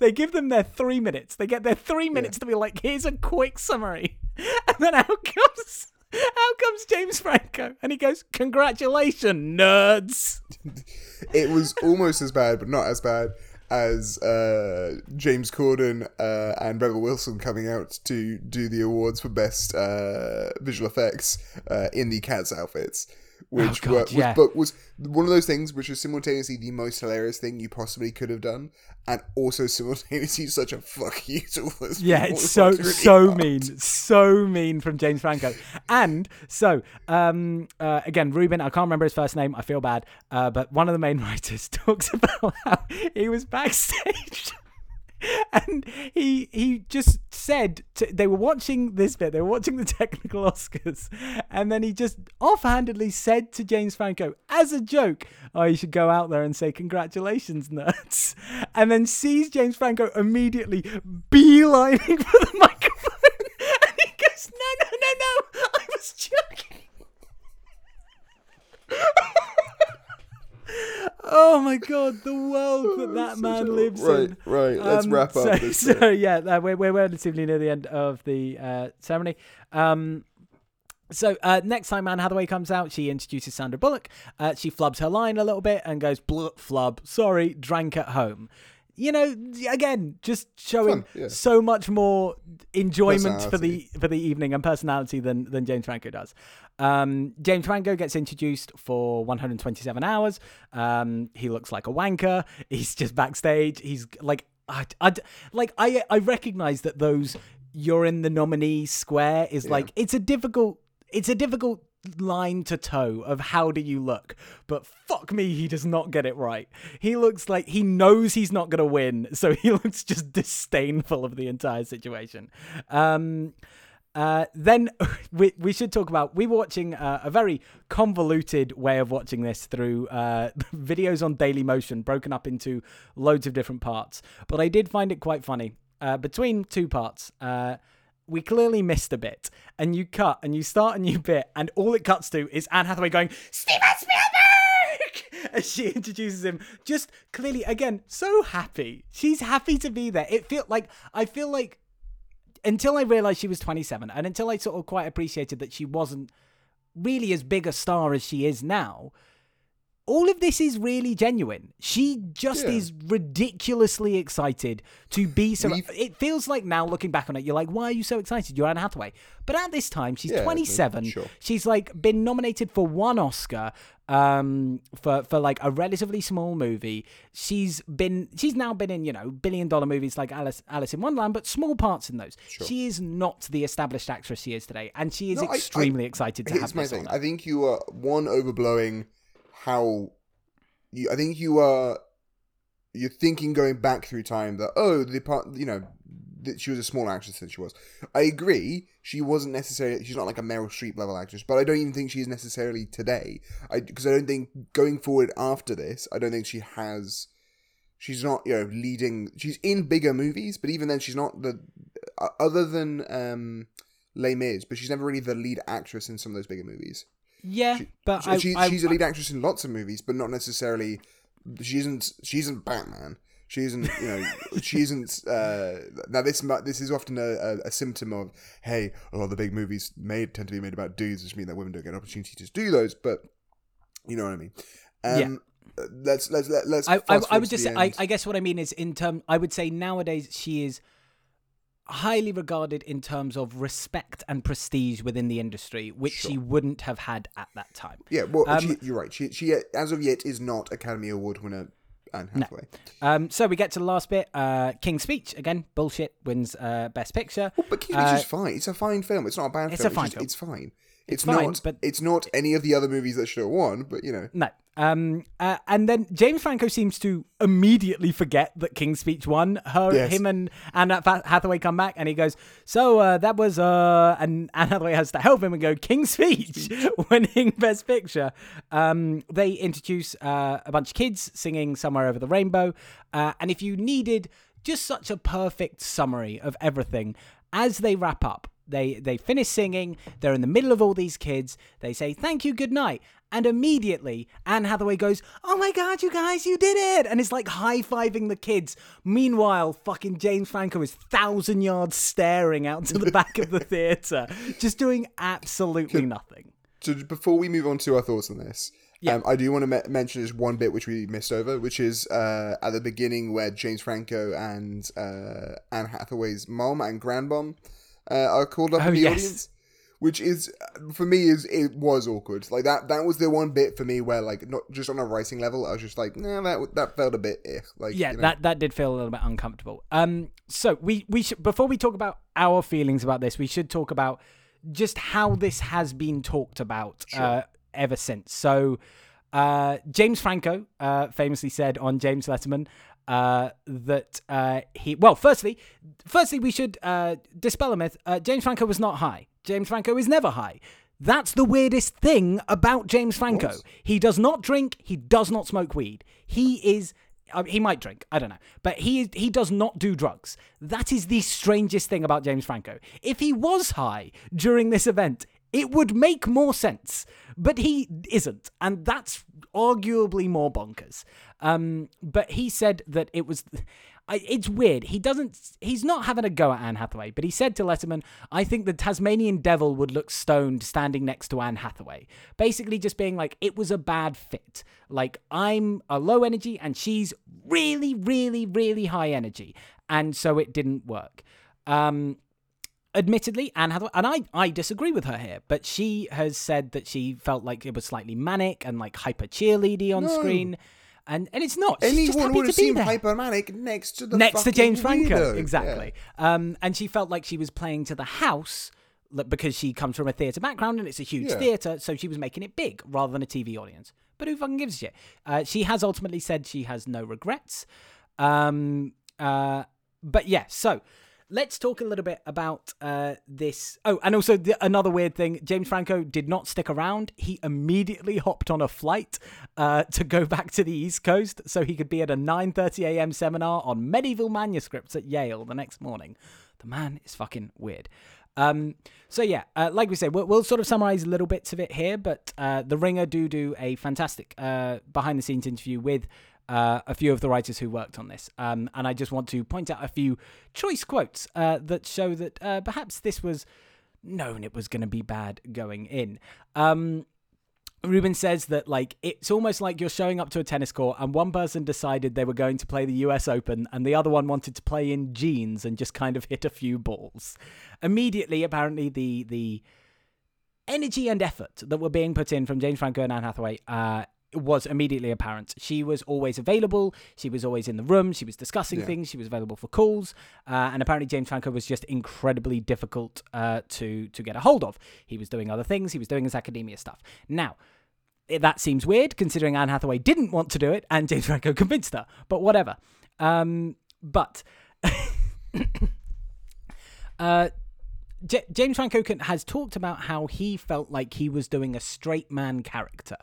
A: they give them their three minutes. They get their three minutes to be like, here's a quick summary, and then out comes out comes James Franco, and he goes, "Congratulations, nerds."
C: it was almost as bad, but not as bad as uh, James Corden uh, and Rebel Wilson coming out to do the awards for best uh, visual effects uh, in the cats outfits. Which
A: Oh, God,
C: were, was,
A: yeah.
C: but was one of those things which was simultaneously the most hilarious thing you possibly could have done, and also simultaneously such a fuck you to all those
A: Yeah,
C: people
A: it's so
C: really
A: so
C: hard.
A: mean, so mean from James Franco. And so, um, uh, again, Ruben, I can't remember his first name. I feel bad, uh, but one of the main writers talks about how he was backstage. and he he just said to, they were watching this bit they were watching the technical oscars and then he just offhandedly said to james franco as a joke oh you should go out there and say congratulations nerds. And then sees james franco immediately beelining for the microphone and he goes no no no no i was joking Oh my god, the world that that man lives
C: right,
A: in.
C: right. Right. Let's
A: Um,
C: wrap up
A: so,
C: this.
A: So yeah, uh, we're, we're relatively near the end of the uh, ceremony. Um, so uh, next time Anne Hathaway comes out, she introduces Sandra Bullock. Uh, she flubs her line a little bit and goes, "Blah, flub, sorry, drank at home." You know, again, just showing
C: Fun, yeah.
A: so much more enjoyment for the for the evening and personality than than James Franco does. Um, James Franco gets introduced for 127 hours. Um, he looks like a wanker. He's just backstage. He's like, I, I, like I I recognize that those you're in the nominee square is like it's a difficult it's a difficult line to toe of how do you look but fuck me he does not get it right he looks like he knows he's not going to win so he looks just disdainful of the entire situation um uh, then we, we should talk about we were watching uh, a very convoluted way of watching this through uh, videos on Daily Motion broken up into loads of different parts. But I did find it quite funny. Uh, between two parts, uh, we clearly missed a bit, and you cut and you start a new bit, and all it cuts to is Anne Hathaway going Steven Spielberg as she introduces him. Just clearly, again, so happy. She's happy to be there. It felt like I feel like until I realized she was 27 and until I sort of quite appreciated that she wasn't really as big a star as she is now, all of this is really genuine. She just
C: Yeah.
A: is ridiculously excited to be so.
C: We've-
A: It feels like now looking back on it, you're like, why are you so excited? You're Anne Hathaway. But at this time, she's
C: Yeah,
A: 27.
C: sure.
A: She's like been nominated for one Oscar um for for like a relatively small movie she's been she's now been in you know billion dollar movies like alice alice in wonderland but small parts in those she is not the established actress she is today and she is
C: No, I- I-
A: extremely excited to have
C: my
A: this
C: thing. I think you are one overblowing how you. I think you are. You're thinking going back through time that oh the part you know that she was a small actress than she was. I agree. She wasn't necessarily. She's not like a Meryl Streep level actress, but I don't even think she is necessarily today. I because I don't think going forward after this, I don't think she has. She's not you know leading. She's in bigger movies, but even then, she's not the uh, other than um Les Mis, but she's never really the lead actress in some of those bigger movies.
A: Yeah but
C: She,
A: I,
C: she-
A: I,
C: she's a lead actress in lots of movies, but not necessarily. She isn't. She isn't Batman. She isn't. You know. she isn't. Uh, now this this is often a, a, a symptom of hey, a lot of the big movies made tend to be made about dudes, which mean that women don't get an opportunity to do those. But you know what I mean. Um,
A: Yeah.
C: Let's let's let, let's.
A: I, I, I would just say, I. I guess what I mean is in term I would say nowadays she is highly regarded in terms of respect and prestige within the industry which she wouldn't have had at that time
C: yeah, well,
A: um,
C: she, you're right. She she as of yet is not Academy Award winner Anne Hathaway.
A: Um, so we get to the last bit. Uh, King's Speech again. Bullshit wins uh, Best Picture.
C: But King's
A: Uh,
C: is fine. It's a fine film. It's not a bad
A: it's
C: film.
A: a fine
C: just-
A: film.
C: It's fine. It's,
A: fine,
C: not.
A: but-
C: it's not any of the other movies that should have won. But you know,
A: No. Um, uh, and then James Franco seems to immediately forget that King's Speech won. Her,
C: Yes.
A: him, and Anne Fa- Hathaway come back, and he goes, "So uh, that was," uh, and Anne Hathaway has to help him and go, "King's Speech, winning Best Picture." Um, they introduce uh, a bunch of kids singing "Somewhere Over the Rainbow," uh, and if you needed just such a perfect summary of everything as they wrap up, they they finish singing. They're in the middle of all these kids. They say thank you, good night, and immediately Anne Hathaway goes, "Oh my god, you guys, you did it!" And it's like high fiving the kids. Meanwhile, fucking James Franco is thousand yards staring out to the back of the theater, just doing absolutely nothing.
C: so before we move on to our thoughts on this,
A: Yeah.
C: um, I do want to me- mention just one bit which we missed over, which is uh, at the beginning where James Franco and uh, Anne Hathaway's mom and grandmom uh, are called up
A: Oh,
C: in the
A: yes.
C: audience. Which is for me is it was awkward. Like that that was the one bit for me where like not just on a writing level, I was just like, nah, that that felt a bit eh. Like
A: yeah
C: you know.
A: that that did feel a little bit uncomfortable um so we we should before we talk about our feelings about this we should talk about just how this has been talked about uh ever since so uh james franco uh famously said on james letterman uh, that uh, he. Well, firstly, firstly we should uh, dispel a myth. Uh, James Franco was not high. James Franco is never high. That's the weirdest thing about James Franco. He does not drink. He does not smoke weed. He is. I mean, he might drink. I don't know, but he is, he does not do drugs. That is the strangest thing about James Franco. If he was high during this event, it would make more sense, but he isn't, and that's arguably more bonkers. Um, but he said that it was. It's weird. He doesn't. He's not having a go at Anne Hathaway, but he said to Letterman, "I think the Tasmanian Devil would look stoned standing next to Anne Hathaway." Basically, just being like, it was a bad fit. Like I'm a low energy, and she's really, really, really high energy, and so it didn't work. Um, admittedly, Anne Hathaway, and I, I disagree with her here, but she has said that she felt like it was slightly manic and like hyper cheerleady on
C: No.
A: screen, and and it's not. She's just
C: Anyone would
A: to
C: have
A: be
C: seen
A: there.
C: hypermanic next to the
A: next to James Franco,
C: weirdo.
A: exactly. Um, and she felt like she was playing to the house because she comes from a theatre background and it's a huge
C: Yeah.
A: theatre, so she was making it big rather than a TV audience. But who fucking gives a shit? Uh, she has ultimately said she has no regrets. Um, uh, but yeah, so let's talk a little bit about uh, this. Oh, and also the, another weird thing: James Franco did not stick around. He immediately hopped on a flight uh, to go back to the East Coast so he could be at a 9:30 a.m. seminar on medieval manuscripts at Yale the next morning. The man is fucking weird. Um, so yeah, uh, like we said, we'll, we'll sort of summarize little bits of it here, but uh, the Ringer do do a fantastic uh, behind-the-scenes interview with uh, a few of the writers who worked on this, um, and I just want to point out a few choice quotes uh, that show that uh, perhaps this was known it was going to be bad going in. Um, Ruben says that like it's almost like you're showing up to a tennis court and one person decided they were going to play the US Open and the other one wanted to play in jeans and just kind of hit a few balls. Immediately apparently the the energy and effort that were being put in from James Franco and Anne Hathaway uh was immediately apparent. She was always available. She was always in the room. She was discussing
C: Yeah.
A: things. She was available for calls. Uh, and apparently, James Franco was just incredibly difficult uh, to to get a hold of. He was doing other things. He was doing his academia stuff. Now, that seems weird considering Anne Hathaway didn't want to do it and James Franco convinced her. But whatever. Um, but uh, J- James Franco can- has talked about how he felt like he was doing a straight man character,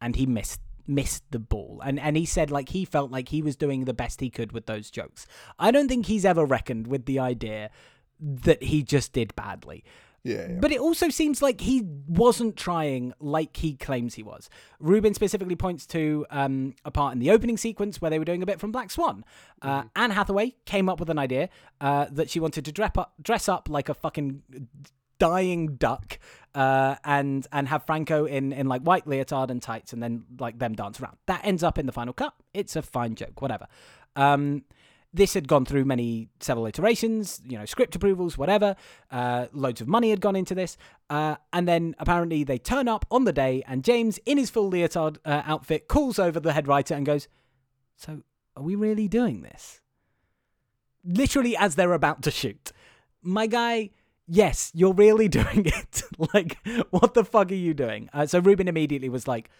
A: and he missed missed the ball. And and he said like he felt like he was doing the best he could with those jokes. I don't think he's ever reckoned with the idea that he just did badly.
C: Yeah, yeah.
A: But it also seems like he wasn't trying like he claims he was. Ruben specifically points to um, a part in the opening sequence where they were doing a bit from Black Swan. Uh, Anne Hathaway came up with an idea uh, that she wanted to dress up, dress up like a fucking dying duck uh, and and have Franco in, in like white leotard and tights and then like them dance around. That ends up in the final cut. It's a fine joke, whatever. Um, this had gone through many several iterations, you know, script approvals, whatever. Uh, loads of money had gone into this, uh, and then apparently they turn up on the day, and James, in his full leotard uh, outfit, calls over the head writer and goes, "So, are we really doing this?" Literally, as they're about to shoot, my guy. Yes, you're really doing it. like, what the fuck are you doing? Uh, so Ruben immediately was like,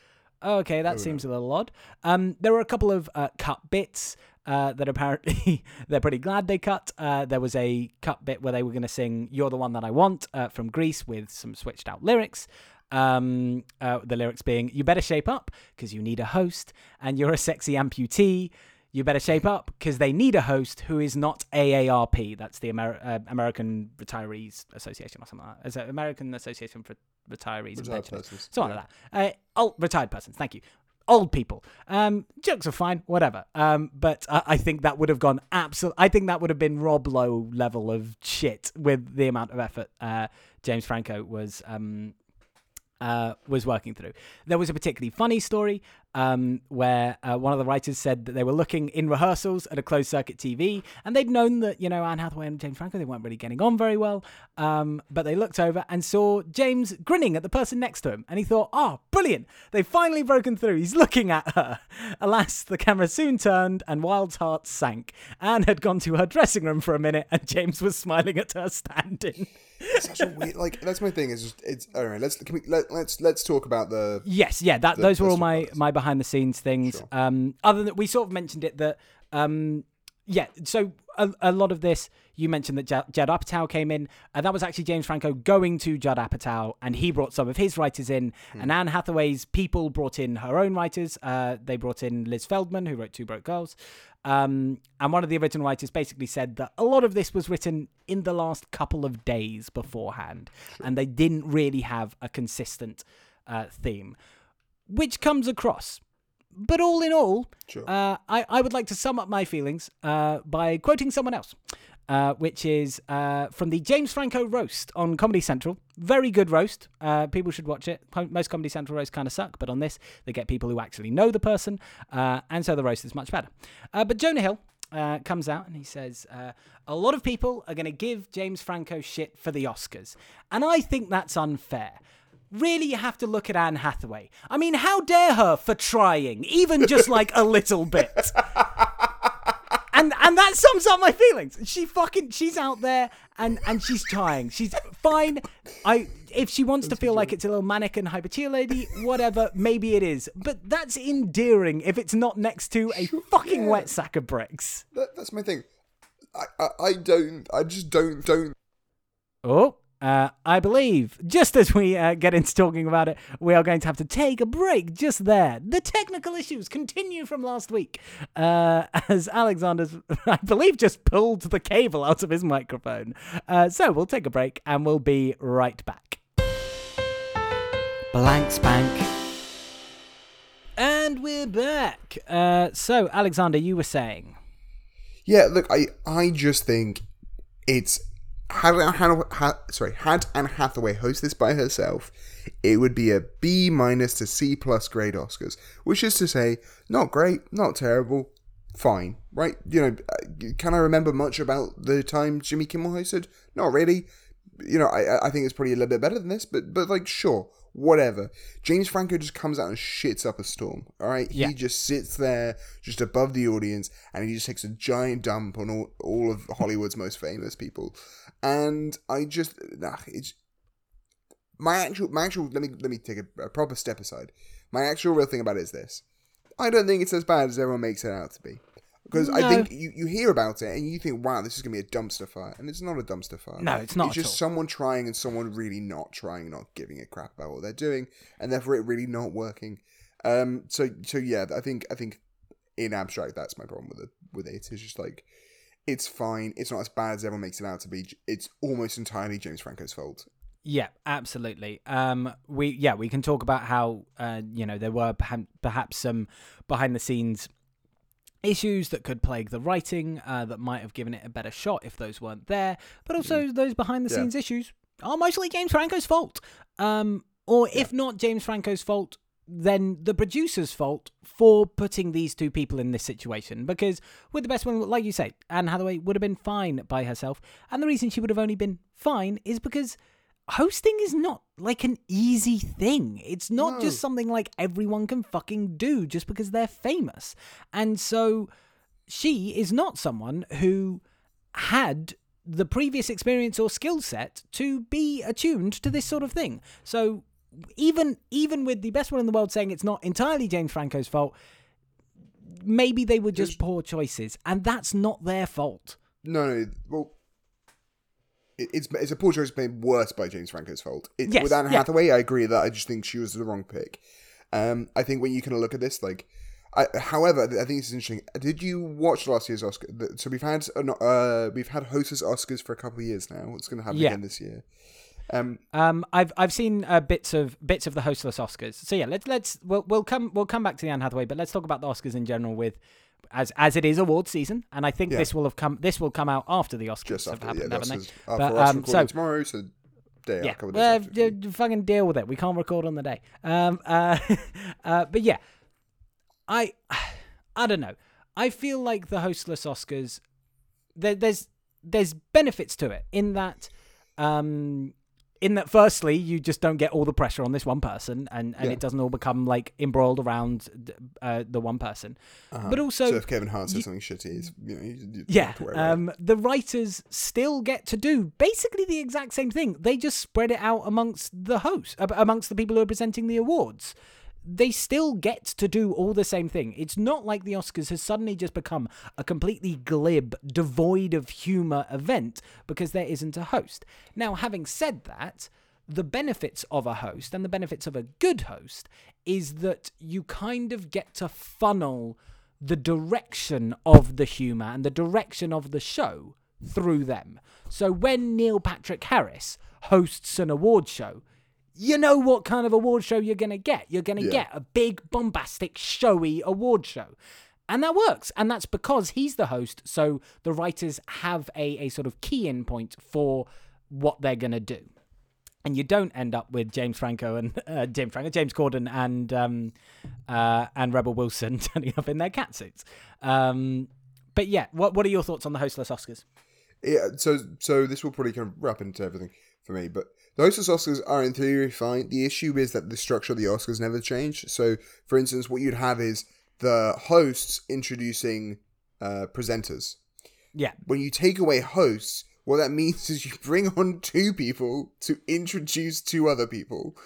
A: oh, "Okay, that seems a little odd." Um, there were a couple of uh, cut bits uh, that apparently they're pretty glad they cut. Uh, there was a cut bit where they were going to sing "You're the One That I Want" uh, from Grease with some switched out lyrics. Um, uh, the lyrics being, "You better shape up because you need a host, and you're a sexy amputee." You better shape up because they need a host who is not AARP. That's the Amer- uh, American Retirees Association or something like that. Is it American Association for Retirees and
C: Retired
A: Pensioners?
C: persons,
A: Something
C: yeah.
A: like that. Uh, old, retired persons, thank you. Old people. Um, jokes are fine, whatever. Um, but I, I think that would have gone absolute. I think that would have been Rob Lowe level of shit with the amount of effort uh, James Franco was um, uh, was working through. There was a particularly funny story um, where uh, one of the writers said that they were looking in rehearsals at a closed circuit TV, and they'd known that you know Anne Hathaway and James Franco they weren't really getting on very well. Um, but they looked over and saw James grinning at the person next to him, and he thought, "Oh, brilliant! They've finally broken through." He's looking at her. Alas, the camera soon turned, and Wilde's heart sank. Anne had gone to her dressing room for a minute, and James was smiling at her standing.
C: Such a weird. Like that's my thing. Is just it's. All right. Let's can we let, let's let's talk about the.
A: Yes, yeah, that
C: The-
A: those were all my my behind the scenes things.
C: Sure.
A: Um, other than we sort of mentioned it that um, yeah. So a, a lot of this, you mentioned that Judd, Judd Apatow came in, and that was actually James Franco going to Judd Apatow, and he brought some of his writers in, and Anne Hathaway's people brought in her own writers. Uh, they brought in Liz Feldman, who wrote Two Broke Girls. Um, and one of the original writers basically said that a lot of this was written in the last couple of days beforehand, and they didn't really have a consistent uh, theme, which comes across. But all in all,
C: Sure.
A: uh, I, I would like to sum up my feelings uh, by quoting someone else, uh, which is uh, from the James Franco roast on Comedy Central. Very good roast. Uh, people should watch it. Most Comedy Central roasts kind of suck, but on this, they get people who actually know the person, uh, and so the roast is much better. Uh, but Jonah Hill. Uh, comes out and he says, uh, A lot of people are going to give James Franco shit for the Oscars. And I think that's unfair really you have to look at Anne Hathaway. I mean, how dare her for trying, even just like a little bit. And and that sums up my feelings. She fucking she's out there and and she's trying. She's fine. I if she wants to feel like it's a little manic and hyper lady, whatever, maybe it is. But that's endearing if it's not next to a fucking
C: yeah.
A: wet sack of bricks.
C: That, that's my thing. I, I, I don't. I just don't don't
A: Oh, uh, I believe just as we uh, get into talking about it, we are going to have to take a break just there. The technical issues continue from last week uh, as Alexander's, I believe, just pulled the cable out of his microphone. Uh, so we'll take a break and we'll be right back.
B: Blank spank.
A: And we're back. Uh, so, Alexander, you were saying.
C: Yeah, look, I I just think it's had had, had sorry had Anne Hathaway host this by herself, it would be a B minus to C plus grade Oscars, which is to say, not great, not terrible, fine, right? You know, uh, can I remember much about the time Jimmy Kimmel hosted? Not really. You know, I I think it's probably a little bit better than this, but but like sure. Whatever. James Franco just comes out and shits up a storm. All right,
A: Yeah.
C: he just sits there, just above the audience, and he just takes a giant dump on all, all of Hollywood's most famous people. And I just, nah, it's my actual, my actual. Let me let me take a, a proper step aside. My actual real thing about it is this: I don't think it's as bad as everyone makes it out to be. Because I think you, you hear about it and you think, wow, this is going to be a dumpster fire. And it's not a dumpster fire.
A: No, it's not
C: It's
A: at
C: just
A: all.
C: someone trying and someone really not trying, not giving a crap about what they're doing, and therefore it really not working. Um, so so yeah, I think I think in abstract that's my problem with it. With it, it's just like it's fine. It's not as bad as everyone makes it out to be. It's almost entirely James Franco's fault.
A: Yeah, absolutely. Um, we yeah we can talk about how uh, you know there were perhaps some behind the scenes issues that could plague the writing uh, that might have given it a better shot if those weren't there, but also those behind the
C: Yeah.
A: scenes issues are mostly James Franco's fault. Um, or if not James Franco's fault, then the producer's fault for putting these two people in this situation. Because with the best one, like you say, Anne Hathaway would have been fine by herself, and the reason she would have only been fine is because hosting is not like an easy thing. It's not
C: No.
A: just something like everyone can fucking do just because they're famous. And so she is not someone who had the previous experience or skill set to be attuned to this sort of thing. So even even with the best one in the world saying it's not entirely James Franco's fault, maybe they were just poor choices, and that's not their fault.
C: No, no. Well, it's it's a poor choice made worse by James Franco's fault. It,
A: Yes,
C: with Anne
A: yeah.
C: Hathaway, I agree that I just think she was the wrong pick. Um, I think when you kind of look at this, like, I, however, I think it's interesting. Did you watch last year's Oscar? So we've had uh, uh we've had hostess Oscars for a couple of years now. What's going to happen
A: Yeah.
C: again this year. Um,
A: Um, I've I've seen uh, bits of bits of the hostless Oscars. So yeah, let's let's we'll we'll come we'll come back to the Anne Hathaway, but let's talk about the Oscars in general with as as it is award season, and I think
C: Yeah.
A: this will have come this will come out after the Oscars
C: just
A: have
C: after
A: happened,
C: yeah, the
A: haven't they?
C: Oscars
A: But, um, so-
C: tomorrow, so day
A: Yeah,
C: a couple of
A: well, d- d- fucking deal with it. We can't record on the day. Um, uh, uh, but yeah, I, I don't know. I feel like the hostless Oscars. There, there's there's benefits to it in that, um, in that firstly you just don't get all the pressure on this one person, and and
C: Yeah.
A: it doesn't all become like embroiled around uh, the one person.
C: Uh-huh.
A: But also,
C: so if Kevin Hart says
A: you-
C: something shitty, you know, you, you
A: yeah,
C: have to worry about it.
A: um, the writers still get to do basically the exact same thing. They just spread it out amongst the hosts, amongst the people who are presenting the awards. They still get to do all the same thing. It's not like the Oscars has suddenly just become a completely glib, devoid of humor event because there isn't a host. Now, having said that, the benefits of a host and the benefits of a good host is that you kind of get to funnel the direction of the humor and the direction of the show through them. So when Neil Patrick Harris hosts an award show, you know what kind of award show you're going to get. You're going to
C: Yeah.
A: get a big, bombastic, showy award show. And that works. And that's because he's the host. So the writers have a, a sort of key in point for what they're going to do. And you don't end up with James Franco and uh, James Franco, James Corden and um, uh, and Rebel Wilson turning up in their catsuits. Um, but yeah, what what are your thoughts on the hostless Oscars?
C: Yeah, so so this will probably kind of wrap into everything for me, but the hostless Oscars are in theory fine. The issue is that the structure of the Oscars never changed. So, for instance, what you'd have is the hosts introducing uh, presenters.
A: Yeah,
C: When you take away hosts, what that means is you bring on two people to introduce two other people.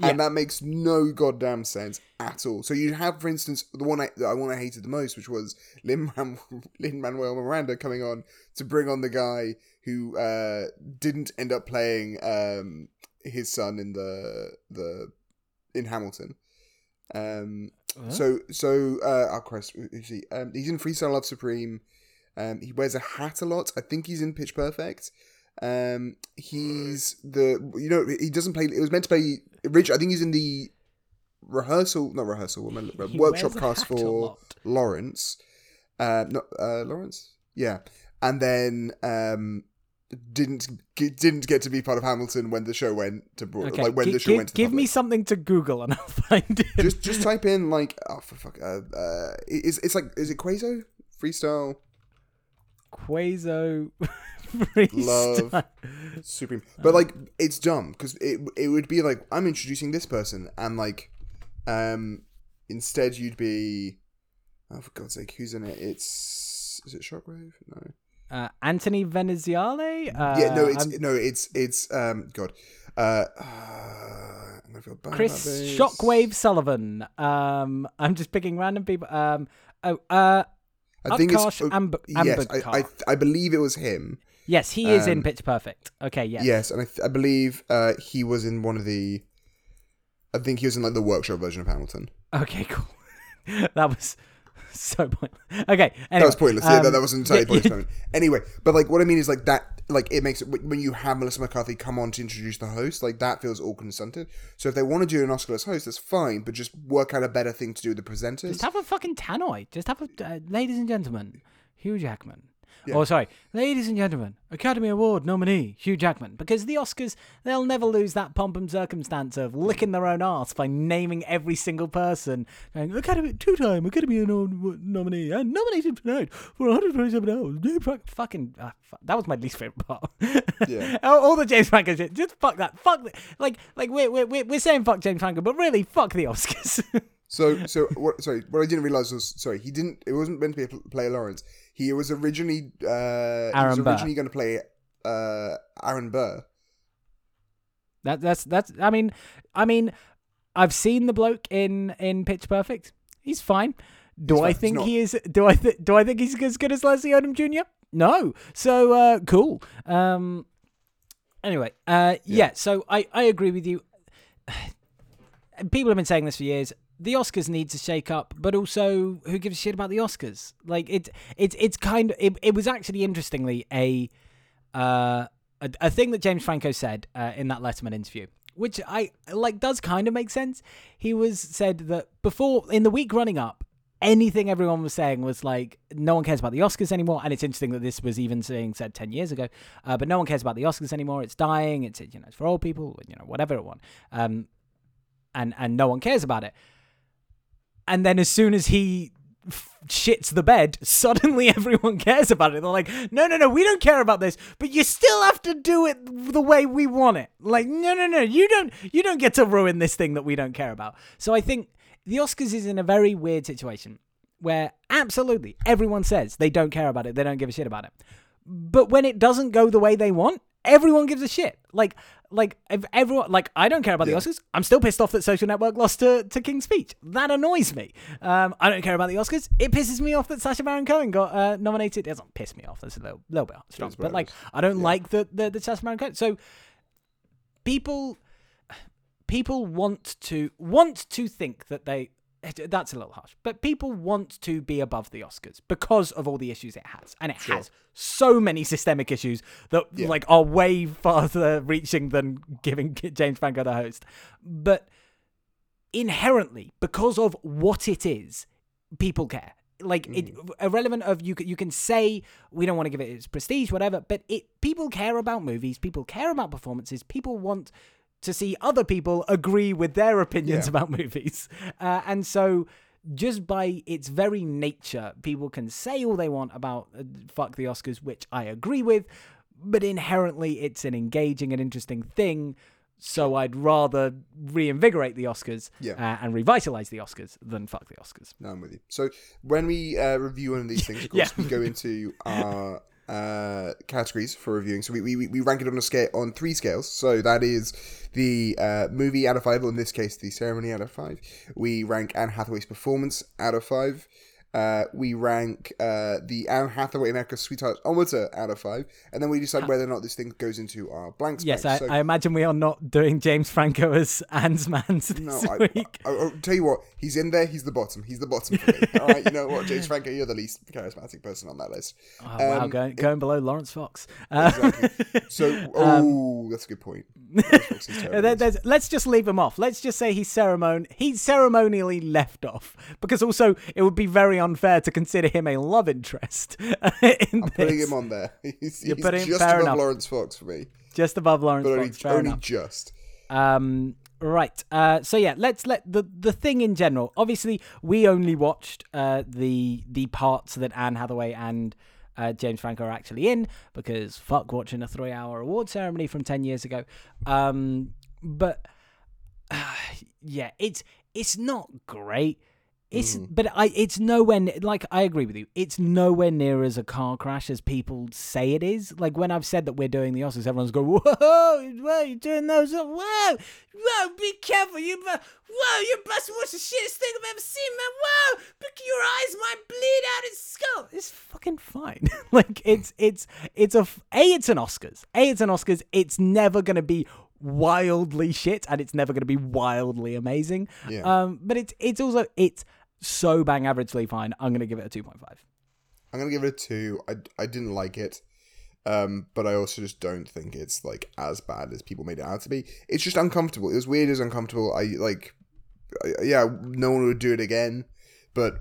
A: Yeah.
C: And that makes no goddamn sense at all. So you have, for instance, the one I, the one I hated the most, which was Lin Manuel Miranda coming on to bring on the guy who uh, didn't end up playing um, his son in the the in Hamilton. Um, so so uh, oh Christ? Um, he's in Freestyle Love Supreme. Um, he wears a hat a lot. I think he's in Pitch Perfect. Um, he's the you know he doesn't play. It was meant to play Rich. I think he's in the rehearsal, not rehearsal, what am I looking-
A: He
C: workshop cast for. Lawrence. Uh, not uh, Lawrence. Yeah, and then um, didn't get, didn't get to be part of Hamilton when the show went to Broad,
A: Okay,
C: like when
A: gi-
C: the show
A: give,
C: went to
A: give me something to Google and I'll find it.
C: just just type in like oh for fuck uh, uh is it's like is it Quazo freestyle
A: Quazo
C: Love. supreme but like it's dumb because it it would be like I'm introducing this person and like um instead you'd be oh for God's sake who's in it it's is it Shockwave no
A: Uh, Anthony Veneziale. Uh,
C: yeah no it's
A: I'm-
C: no it's it's um God uh, uh I'm gonna feel bad
A: Chris. Shockwave Sullivan. Um, I'm just picking random people. Um, oh, uh,
C: I think it's
A: Amb-
C: yes I, I I believe it was him
A: yes, he is in
C: um,
A: Pitch Perfect. Okay, yes.
C: Yes, and I, th- I believe uh, he was in one of the. I think he was in like the workshop version of Hamilton.
A: Okay, cool. that was so pointless. Okay, anyway,
C: That was pointless. yeah, that,
A: um,
C: that was entirely
A: yeah,
C: pointless moment. Anyway, but like what I mean is like that. Like it makes it when you have Melissa McCarthy come on to introduce the host, like that feels all consented. So if they want to do an Oscarless host, that's fine, but just work out a better thing to do with the presenters.
A: Just have a fucking tannoy. Just have a, uh, ladies and gentlemen, Hugh Jackman.
C: Yeah.
A: Oh, sorry, ladies and gentlemen, Academy Award nominee Hugh Jackman. Because the Oscars, they'll never lose that pomp and circumstance of licking their own arse by naming every single person, going Academy two-time Academy Award nominee and nominated tonight for 127 hours. Fucking, uh, fu- that was my least favorite part.
C: Yeah.
A: all, all the James Franco shit. Just fuck that. Fuck the, like like we're we're we're saying fuck James Franco, but really fuck the Oscars.
C: So, so what? Sorry, what I didn't realize was sorry. He didn't. It wasn't meant to be a pl- play Lawrence. He was originally. Uh, he was originally going to play uh, Aaron Burr.
A: That that's that's. I mean, I mean, I've seen the bloke in in Pitch Perfect. He's fine. Do
C: He's
A: I
C: fine.
A: Think
C: not-
A: he is? Do I th- do I think he's as good as Leslie Odom Jr.? No. So uh, cool. Um. Anyway, uh, yeah. So I I agree with you. People have been saying this for years. The Oscars need to shake up, but also who gives a shit about the Oscars? Like it, it's it's kind of it, it was actually interestingly a uh, a, a thing that James Franco said uh, in that Letterman interview, which I like does kind of make sense. He was said that before in the week running up, anything everyone was saying was like no one cares about the Oscars anymore, and it's interesting that this was even being said ten years ago. Uh, but no one cares about the Oscars anymore. It's dying. It's you know it's for old people. You know whatever it want. Um, and and no one cares about it. And then as soon as he shits the bed, suddenly everyone cares about it. They're like, no, no, no, we don't care about this, but you still have to do it the way we want it. Like, no, no, no, you don't, you don't get to ruin this thing that we don't care about. So I think the Oscars is in a very weird situation where absolutely everyone says they don't care about it, they don't give a shit about it. But when it doesn't go the way they want, everyone gives a shit. Like, like if everyone, like I don't care about
C: Yeah.
A: the Oscars. I'm still pissed off that Social Network lost to, to King's Speech. That annoys me. Um, I don't care about the Oscars. It pisses me off that Sacha Baron Cohen got uh, nominated. It doesn't piss me off. That's a little, little bit strong, but like. I don't
C: Yeah.
A: like the the, the Sacha Baron Cohen. So people people want to want to think that they that's a little harsh. But people want to be above the oscars because of all the issues it has. And it
C: Sure.
A: has so many systemic issues that
C: Yeah.
A: like are way farther reaching than giving james franco the host. But inherently because of what it is people care. Like it mm. irrelevant of you you can say we don't want to give it its prestige whatever but it people care about movies people care about performances people want to see other people agree with their opinions
C: Yeah.
A: about movies uh, and so just by its very nature people can say all they want about uh, fuck the oscars which i agree with but inherently it's an engaging and interesting thing so I'd rather reinvigorate the Oscars
C: Yeah.
A: uh, and revitalize the Oscars than fuck the Oscars.
C: No, I'm with you. So when we uh, review one of these things, of course,
A: Yeah.
C: we go into our uh, categories for reviewing. So we, we, we rank it on a scale on three scales. So that is the uh, movie out of five, or in this case, the ceremony out of five. We rank Anne Hathaway's performance out of five. Uh, we rank uh, the Anne Hathaway America's Sweetheart Ometer out of five, and then we decide whether or not this thing goes into our blank
A: Yes,
C: space.
A: I,
C: so,
A: I imagine we are not doing James Franco as Anne's Mans this
C: No, I,
A: week.
C: I, I'll tell you what. He's in there. He's the bottom. He's the bottom for me. All right, you know what, James Franco, you're the least charismatic person on that list.
A: oh, wow,
C: um,
A: going, going below Laurence Fox. Uh,
C: Exactly. So, oh, that's a good point. Laurence Fox is terrible.
A: there- let's just leave him off. Let's just say he's ceremon he's ceremonially left off because also it would be very unfair to consider him a love interest. in
C: I'm putting him on there. He's,
A: You're
C: he's
A: putting-
C: just above
A: enough.
C: Laurence Fox for me,
A: just above Laurence
C: but only,
A: Fox.
C: Only
A: enough.
C: just.
A: Um, right. Uh, so yeah, let's let the the thing in general. Obviously, we only watched uh, the the parts that Anne Hathaway and uh, James Franco are actually in because fuck watching a three hour award ceremony from ten years ago. Um, but uh, yeah, it's it's not great. It's but I it's nowhere like I agree with you. It's nowhere near as a car crash as people say it is. Like when I've said that we're doing the Oscars, everyone's going, "Whoa, whoa, you're doing those? Whoa, whoa, be careful! You, whoa, you're about to watch the shittest thing I've ever seen, man! Whoa, look, your eyes might bleed out his skull. It's fucking fine. like it's it's it's a a it's an Oscars. A it's an Oscars. It's never gonna be wildly shit, and it's never gonna be wildly amazing.
C: Yeah.
A: Um, but it's it's also it's so bang averagely fine. I'm gonna give it a two point five.
C: I'm gonna give it a two. I, I didn't like it, um, but I also just don't think it's like as bad as people made it out to be. It's just uncomfortable. It was weird. It was uncomfortable. I like, I, yeah, no one would do it again, but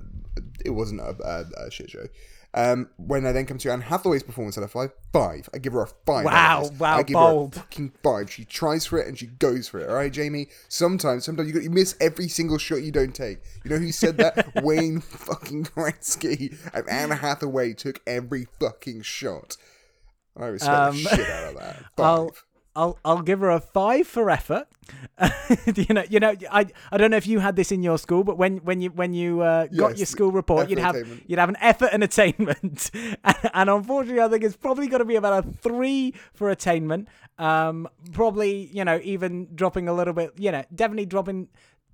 C: it wasn't a, a, a shit show. Um, when I then come to Anne Hathaway's performance out of five, five. I give her a five.
A: Wow, wow,
C: I give
A: bold.
C: her a fucking five. She tries for it and she goes for it. All right, Jamie. Sometimes, sometimes you, you miss every single shot you don't take. You know who said that? Wayne fucking Gretzky. And Anne Hathaway took every fucking shot. I respect
A: Um,
C: the shit out of that. 5
A: I'll I'll I'll give her a five for effort. you know, you know, I I don't know if you had this in your school, but when when you when you uh, got
C: Yes,
A: your school report, you'd have you'd have an effort and attainment, and, and unfortunately, I think it's probably going to be about a three for attainment. Um, probably you know even dropping a little bit, you know, definitely dropping.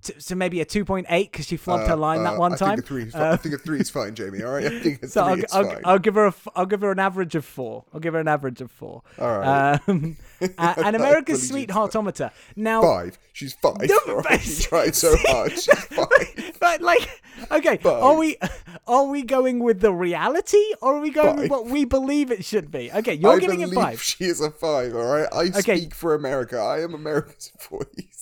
A: To, to maybe a 2.8 because she flubbed her line that
C: Uh,
A: one
C: I
A: time.
C: Think a three
A: Uh,
C: I think a three is fine, Jamie. All right, I think a
A: so
C: three
A: I'll, I'll. I'll give her a I'll give her an average of four. I'll give her an average of four.
C: All right.
A: Um, uh, and America's Sweetheartometer. Now,
C: five. She's five.
A: No,
C: all
A: but-
C: right? She tried so hard. She's five.
A: but like, okay,
C: Five.
A: are we are we going with the reality or are we going with what we believe it should be? Okay, you're
C: I
A: giving it five.
C: She is a five. All right. I
A: Okay.
C: speak for America. I am America's voice.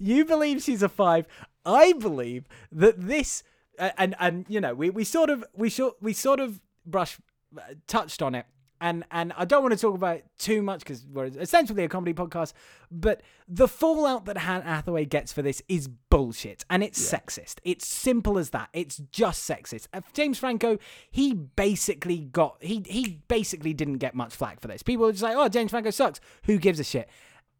A: You believe she's a five. I believe that this, and and you know, we, we sort of we sort we sort of brush uh, touched on it, and and I don't want to talk about it too much because we're essentially a comedy podcast. But the fallout that Anne Hathaway gets for this is bullshit, and it's sexist. It's simple as that. It's just sexist. Uh, James Franco, he basically got he he basically didn't get much flack for this. People were just like, oh, James Franco sucks. Who gives a shit?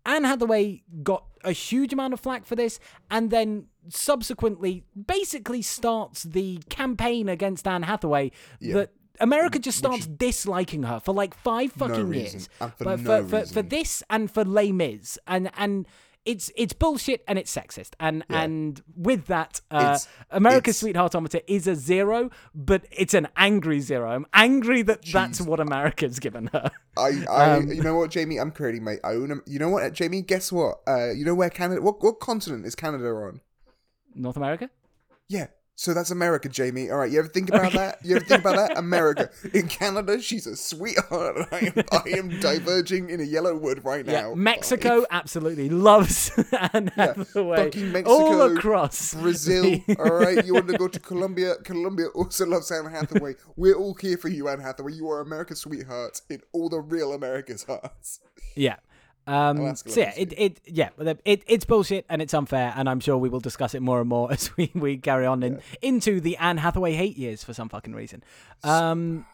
A: Anne Hathaway got a huge amount of flack for this, and then subsequently basically starts the campaign against Anne Hathaway that America just starts disliking her for like five fucking
C: reason,
A: years.
C: for
A: but
C: no
A: for, for, for this and for Les Mis. And and it's it's bullshit and it's sexist and and with that uh,
C: It's-
A: America's
C: it's-
A: Sweetheartometer is a zero, but it's an angry zero. I'm angry that that's what America's given her.
C: I, I,
A: Um,
C: you know what, Jamie? I'm creating my own. You know what, Jamie? Guess what? Uh, you know where Canada? What what continent is Canada on?
A: North America.
C: Yeah. So that's America, Jamie. All right, you ever think about that? You ever think about that? America. In Canada, she's a sweetheart. I am, I am diverging in a yellow wood right now.
A: Yeah, Mexico absolutely loves Anne Hathaway
C: fucking Mexico,
A: all across
C: Brazil. all right, you want to go to Colombia? Colombia also loves Anne Hathaway. We're all here for you, Anne Hathaway. You are America's sweetheart in all the real America's hearts.
A: Yeah. Um, so yeah, it, it yeah, it, it's bullshit and it's unfair, and I'm sure we will discuss it more and more as we, we carry on in, into the Anne Hathaway hate years for some fucking reason. Um,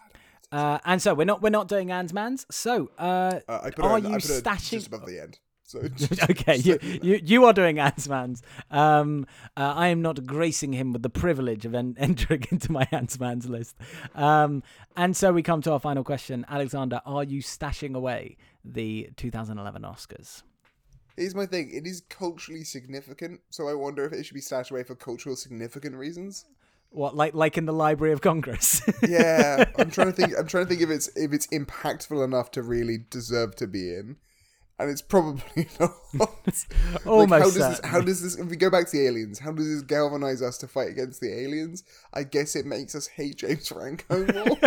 A: uh, and so we're not we're not doing Anne's mans. So uh,
C: Uh, I put
A: are you
C: I put
A: stashing?
C: just above the end. So
A: okay, you, you you are doing Anne's mans. Um, uh, I am not gracing him with the privilege of en- entering into my Anne's mans list. Um, and so we come to our final question, Alexander: Are you stashing away the 2011 Oscars?
C: Here's my thing. It is culturally significant, so I wonder if it should be stashed away for cultural significant reasons.
A: What, like like in the Library of Congress?
C: Yeah, I'm trying to think. I'm trying to think if it's if it's impactful enough to really deserve to be in, and it's probably not. like,
A: Almost
C: how does this? How does this? If we go back to the aliens, how does this galvanize us to fight against the aliens? I guess it makes us hate James Franco more.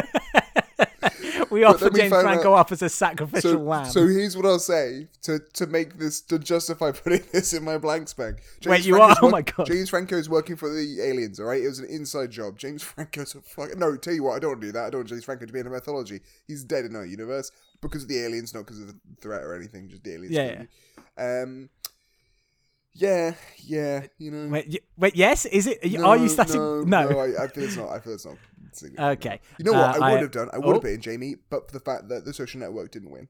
A: we offer James Franco
C: out-
A: up as a sacrificial
C: so,
A: lamb.
C: so here's what I'll say to to make this to justify putting this in my blanks bank. James
A: Wait, you
C: Franco's
A: are? Oh my God.
C: James Franco's working for the aliens. All right, it was an inside job. James Franco's a fuck. No, tell you what, I don't want to do that. I don't want James Franco to be in a mythology. He's dead in our universe because of the aliens, not because of the threat or anything. Just the aliens.
A: Yeah,
C: yeah. Um. Yeah, yeah, you know.
A: wait, y- wait, yes, is it?
C: No,
A: are you stashing?
C: No, no, I, I feel it's not. I feel it's not. Significant.
A: Okay.
C: You know what?
A: Uh,
C: I would
A: I-
C: have done. I would
A: Oh.
C: have been Jamie, but for the fact that the social network didn't win.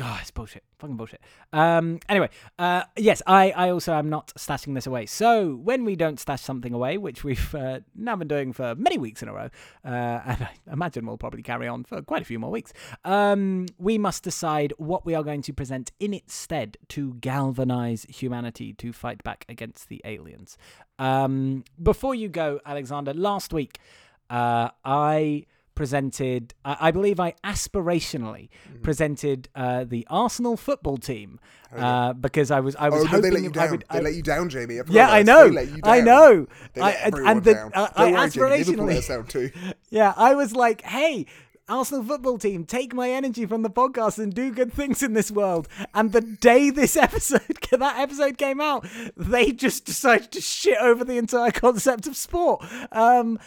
A: Oh, it's bullshit. Fucking bullshit. Um. Anyway, uh, yes, I, I also am not stashing this away. So when we don't stash something away, which we've uh, now been doing for many weeks in a row, uh, and I imagine we'll probably carry on for quite a few more weeks, um, we must decide what we are going to present in its stead to galvanize humanity to fight back against the aliens. Um. Before you go, Alexander, last week, uh, I presented I, I believe I aspirationally
C: Mm-hmm.
A: presented uh, the Arsenal football team uh, because I was I was
C: Oh no,
A: hoping
C: they let you
A: I
C: down.
A: would
C: they let you down, Jamie. I
A: yeah I know
C: They let you
A: I know
C: They let
A: and- the,
C: down.
A: uh, I
C: worry, Jamie. Liverpool let us
A: aspirationally
C: too.
A: yeah I was like hey Arsenal football team take my energy from the podcast and do good things in this world and the day this episode that episode came out they just decided to shit over the entire concept of sport um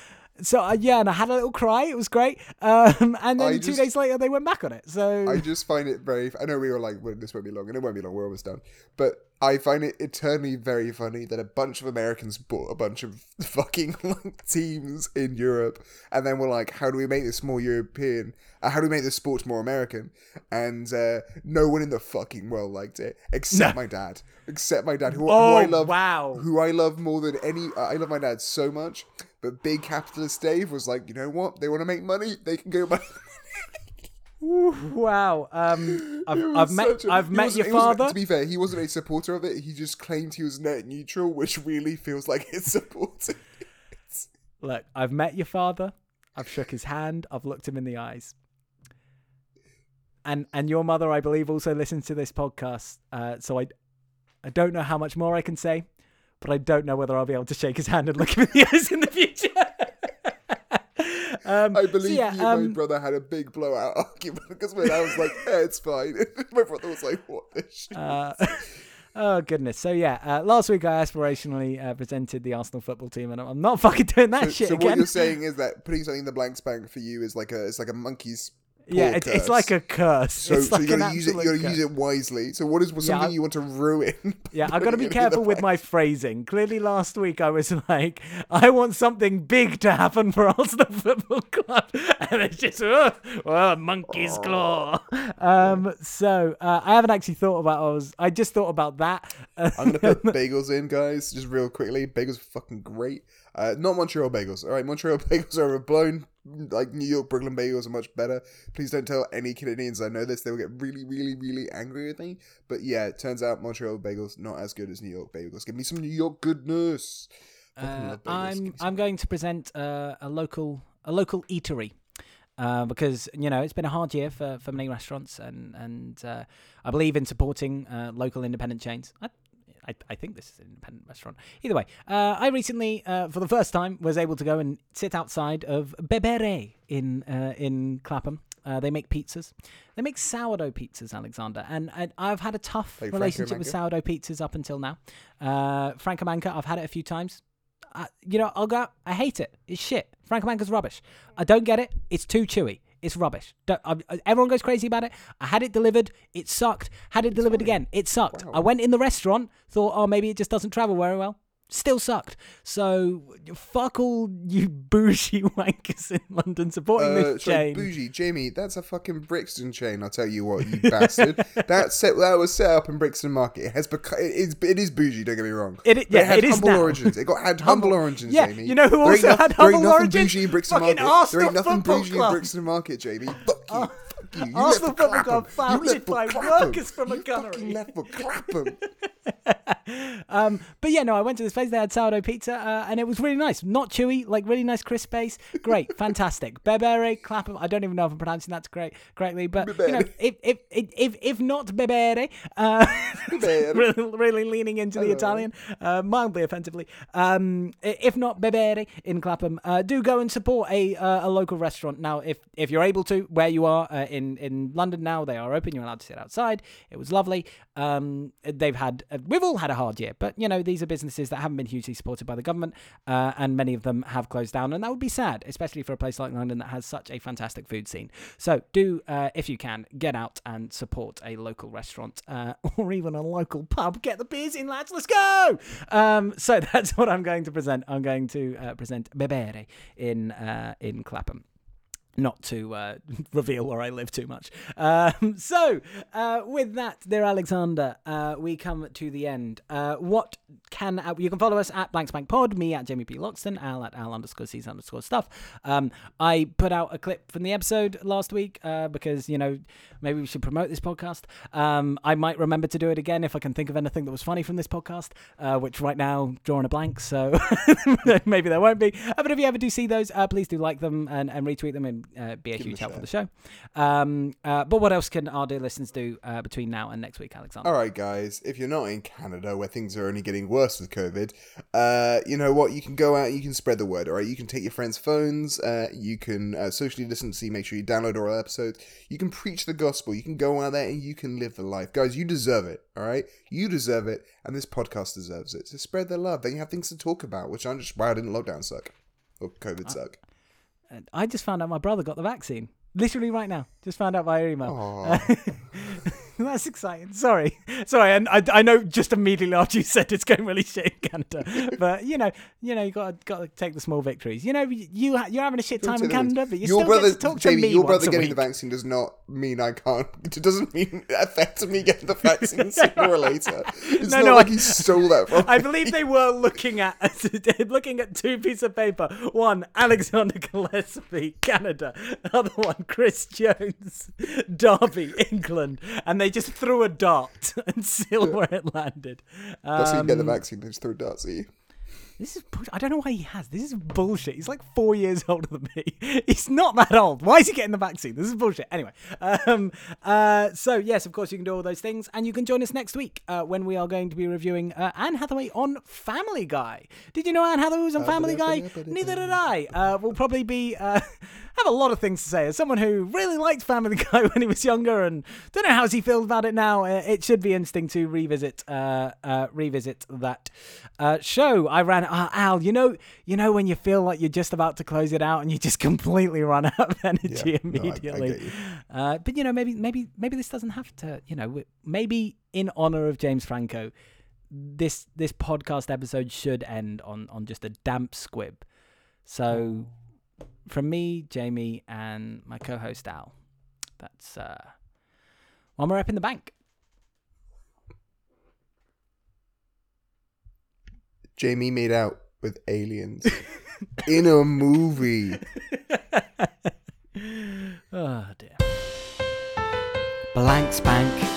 A: so uh, yeah, and I had a little cry. It was great. Um, and then
C: I
A: two
C: just-
A: days later, they went back on it. So
C: I just find it very. I know we were like, well, this won't be long, and it won't be long. We're almost done. But I find it eternally very funny that a bunch of Americans bought a bunch of fucking like teams in Europe, and then we're like, how do we make this more European? Uh, how do we make this sports more American? And uh, no one in the fucking world liked it except
A: No.
C: my dad. Except my dad, who,
A: Oh,
C: who I love.
A: wow.
C: Who I love more than any. I love my dad so much. But big capitalist Dave was like, you know what? They want to make money. They can go back.
A: wow. Um, I've, I've met
C: a-
A: I've met your father.
C: To be fair, he wasn't a supporter of it. He just claimed he was net neutral, which really feels like it's supporting. It.
A: Look, I've met your father. I've shook his hand. I've looked him in the eyes. And and your mother, I believe, also listens to this podcast. Uh, so I, I don't know how much more I can say, but I don't know whether I'll be able to shake his hand and look him in the eyes in the future. um,
C: I
A: so
C: believe
A: yeah,
C: you and my
A: um,
C: brother had a big blowout argument because my dad was like, "Yeah, it's fine." my brother was like, "What the shit?"
A: Uh, oh goodness! So yeah, uh, last week I aspirationally uh, presented the Arsenal football team, and I'm- not fucking doing that
C: so,
A: shit
C: so what you're saying is that putting something in the blank spank for you is like a it's like a monkey's
A: yeah,
C: paw
A: it's, it's like a curse.
C: So,
A: it's
C: so
A: like
C: you gotta use it. You gotta use it wisely. So, what is what's
A: Yeah,
C: something you want to ruin?
A: Yeah, I've got to be
C: it
A: careful with my phrasing. Clearly, last week I was like, I want something big to happen for Arsenal Football Club, and it's just, oh, oh monkey's claw. Um, so uh, I haven't actually thought about. I was, I just thought about that.
C: I'm gonna put bagels in, guys, just real quickly. Bagels are fucking great. Uh, not Montreal bagels. All right, Montreal bagels are a blown like New York Brooklyn bagels are much better. Please don't tell any Canadians I know this; they will get really, really, really angry with me. But yeah, it turns out Montreal bagels not as good as New York bagels. Give me some New York goodness.
A: Uh,
C: love bagels. Give
A: I'm I'm going to present uh, a local a local eatery. Uh, because you know it's been a hard year for, for many restaurants and and uh, I believe in supporting uh, local independent chains. I, I, I think this is an independent restaurant. Either way, uh, I recently, uh, for the first time, was able to go and sit outside of Bebere in uh, in Clapham. Uh, they make pizzas. They make sourdough pizzas, Alexander, and, and I've had a tough
C: Like
A: relationship with sourdough pizzas up until now. Uh, Franco Manca, I've had it a few times. I, you know, I'll go. Out, I hate it. It's shit. Franco Manca's rubbish. I don't get it. It's too chewy. It's rubbish. Don't, I, I- uh, everyone goes crazy about it. I had it delivered. It sucked. Had it delivered again. It sucked. I went in the restaurant. Thought, oh, maybe it just doesn't travel very well. Still sucked. So fuck all you bougie wankers in London supporting
C: Uh,
A: this
C: sorry,
A: chain.
C: bougie, Jamie. That's a fucking Brixton chain. I'll tell you what, you bastard. That set that was set up in Brixton Market. It has become it is it is bougie. Don't get me wrong.
A: It i-
C: But
A: yeah,
C: it had
A: it
C: humble origins. It got had humble, origins.
A: Yeah,
C: Jamie.
A: you know who
C: There
A: also
C: noth-
A: had humble origins?
C: bougie in Brixton
A: Fucking
C: Market.
A: Arsenal
C: there ain't nothing bougie
A: Club.
C: in Brixton Market, Jamie. Fuck you. Fuck you. You
A: Arsenal
C: left for
A: Football Club
C: Clapham.
A: founded
C: You left for
A: by
C: Clapham.
A: workers from a gunnery.
C: fucking left for Clapham.
A: um, but yeah, no, I went to this place. They had sourdough pizza, uh, and it was really nice. Not chewy, like really nice crisp base. Great, fantastic. Bebere, Clapham. I don't even know if I'm pronouncing that correct, correctly, but you know, if if if if, if not bebere, uh,
C: Bebere.
A: really, really leaning into the Italian, uh, mildly offensively. Um, if not bebere in Clapham, uh, do go and support a uh, a local restaurant now. If if you're able to, where you are uh, in in London now, they are open. You're allowed to sit outside. It was lovely. Um, they've had we've all had a hard year, but you know these are businesses that haven't been hugely supported by the government, uh, and many of them have closed down, and that would be sad, especially for a place like London that has such a fantastic food scene. So do, uh, if you can, get out and support a local restaurant uh, or even a local pub. Get the beers in, lads. Let's go. Um, so that's what I'm going to present. I'm going to uh, present Bebere in uh, in Clapham not to uh, reveal where I live too much. Um, so, uh, with that, dear Alexander, uh, we come to the end. Uh, what can uh, you can follow us at Blank Spank Pod, me at Jamie P Loxton, Al at Al underscore C's underscore stuff. Um, I put out a clip from the episode last week uh, because you know maybe we should promote this podcast. Um, I might remember to do it again if I can think of anything that was funny from this podcast, which right now drawing a blank. So maybe there won't be. But if you ever do see those, please do like them and, and retweet them and uh, be a
C: Give
A: huge help for the show. Um, uh, but what else can our dear listeners do uh, between now and next week, Alexander?
C: All right, guys. If you're not in Canada, where things are only getting worse with COVID, uh, you know what? You can go out. You can spread the word. All right. You can take your friends' phones. Uh, you can uh, socially distance. See, make sure you download all our episodes. You can preach the gospel. You can go out there and you can live the life, guys. You deserve it. All right. You deserve it, and this podcast deserves it. So spread the love. Then you have things to talk about, which I'm just why didn't lockdown suck or COVID suck.
A: I just found out my brother got the vaccine. Literally right now. Just found out via email. That's exciting. Sorry, sorry, and I, I know just immediately after you said it's going really shit in Canada, but you know, you know, you got got to take the small victories. You know, you you're having a shit time in Canada, but you
C: your
A: still
C: brother,
A: get to talk
C: Jamie,
A: to me
C: your brother getting the vaccine does not mean I can't. It doesn't mean it affects me getting the vaccine sooner or later. It's
A: No,
C: not
A: no,
C: like
A: I-
C: he stole that from
A: I
C: me.
A: believe they were looking at looking at two pieces of paper. One, Alexander Gillespie, Canada. The other one, Chris Jones, Derby, England. And they just threw a dart and see where it landed.
C: That's how you get the
A: Um,
C: vaccine. They just throw darts at you.
A: This is I don't know why he has. This is bullshit. He's like four years older than me. He's not that old. Why is he getting the vaccine? This is bullshit. Anyway, um, uh, so yes, of course you can do all those things, and you can join us next week uh, when we are going to be reviewing uh, Anne Hathaway on Family Guy. Did you know Anne Hathaway was on Family Guy? Neither did I. Uh, we'll probably be uh, have a lot of things to say as someone who really liked Family Guy when he was younger, and don't know how he feels about it now. Uh, it should be interesting to revisit revisit that show. I ran uh, Al. You know, you know when you feel like you're just about to close it out and you just completely run out of energy
C: Yeah, no, I- I
A: immediately.
C: you.
A: uh, but you know, maybe maybe maybe this doesn't have to. You know, maybe in honor of James Franco, this this podcast episode should end on on just a damp squib. So, from me, Jamie, and my co-host Al, that's uh, one more up in the bank.
C: Jamie made out with aliens in a movie.
A: oh dear.
B: Blank spank.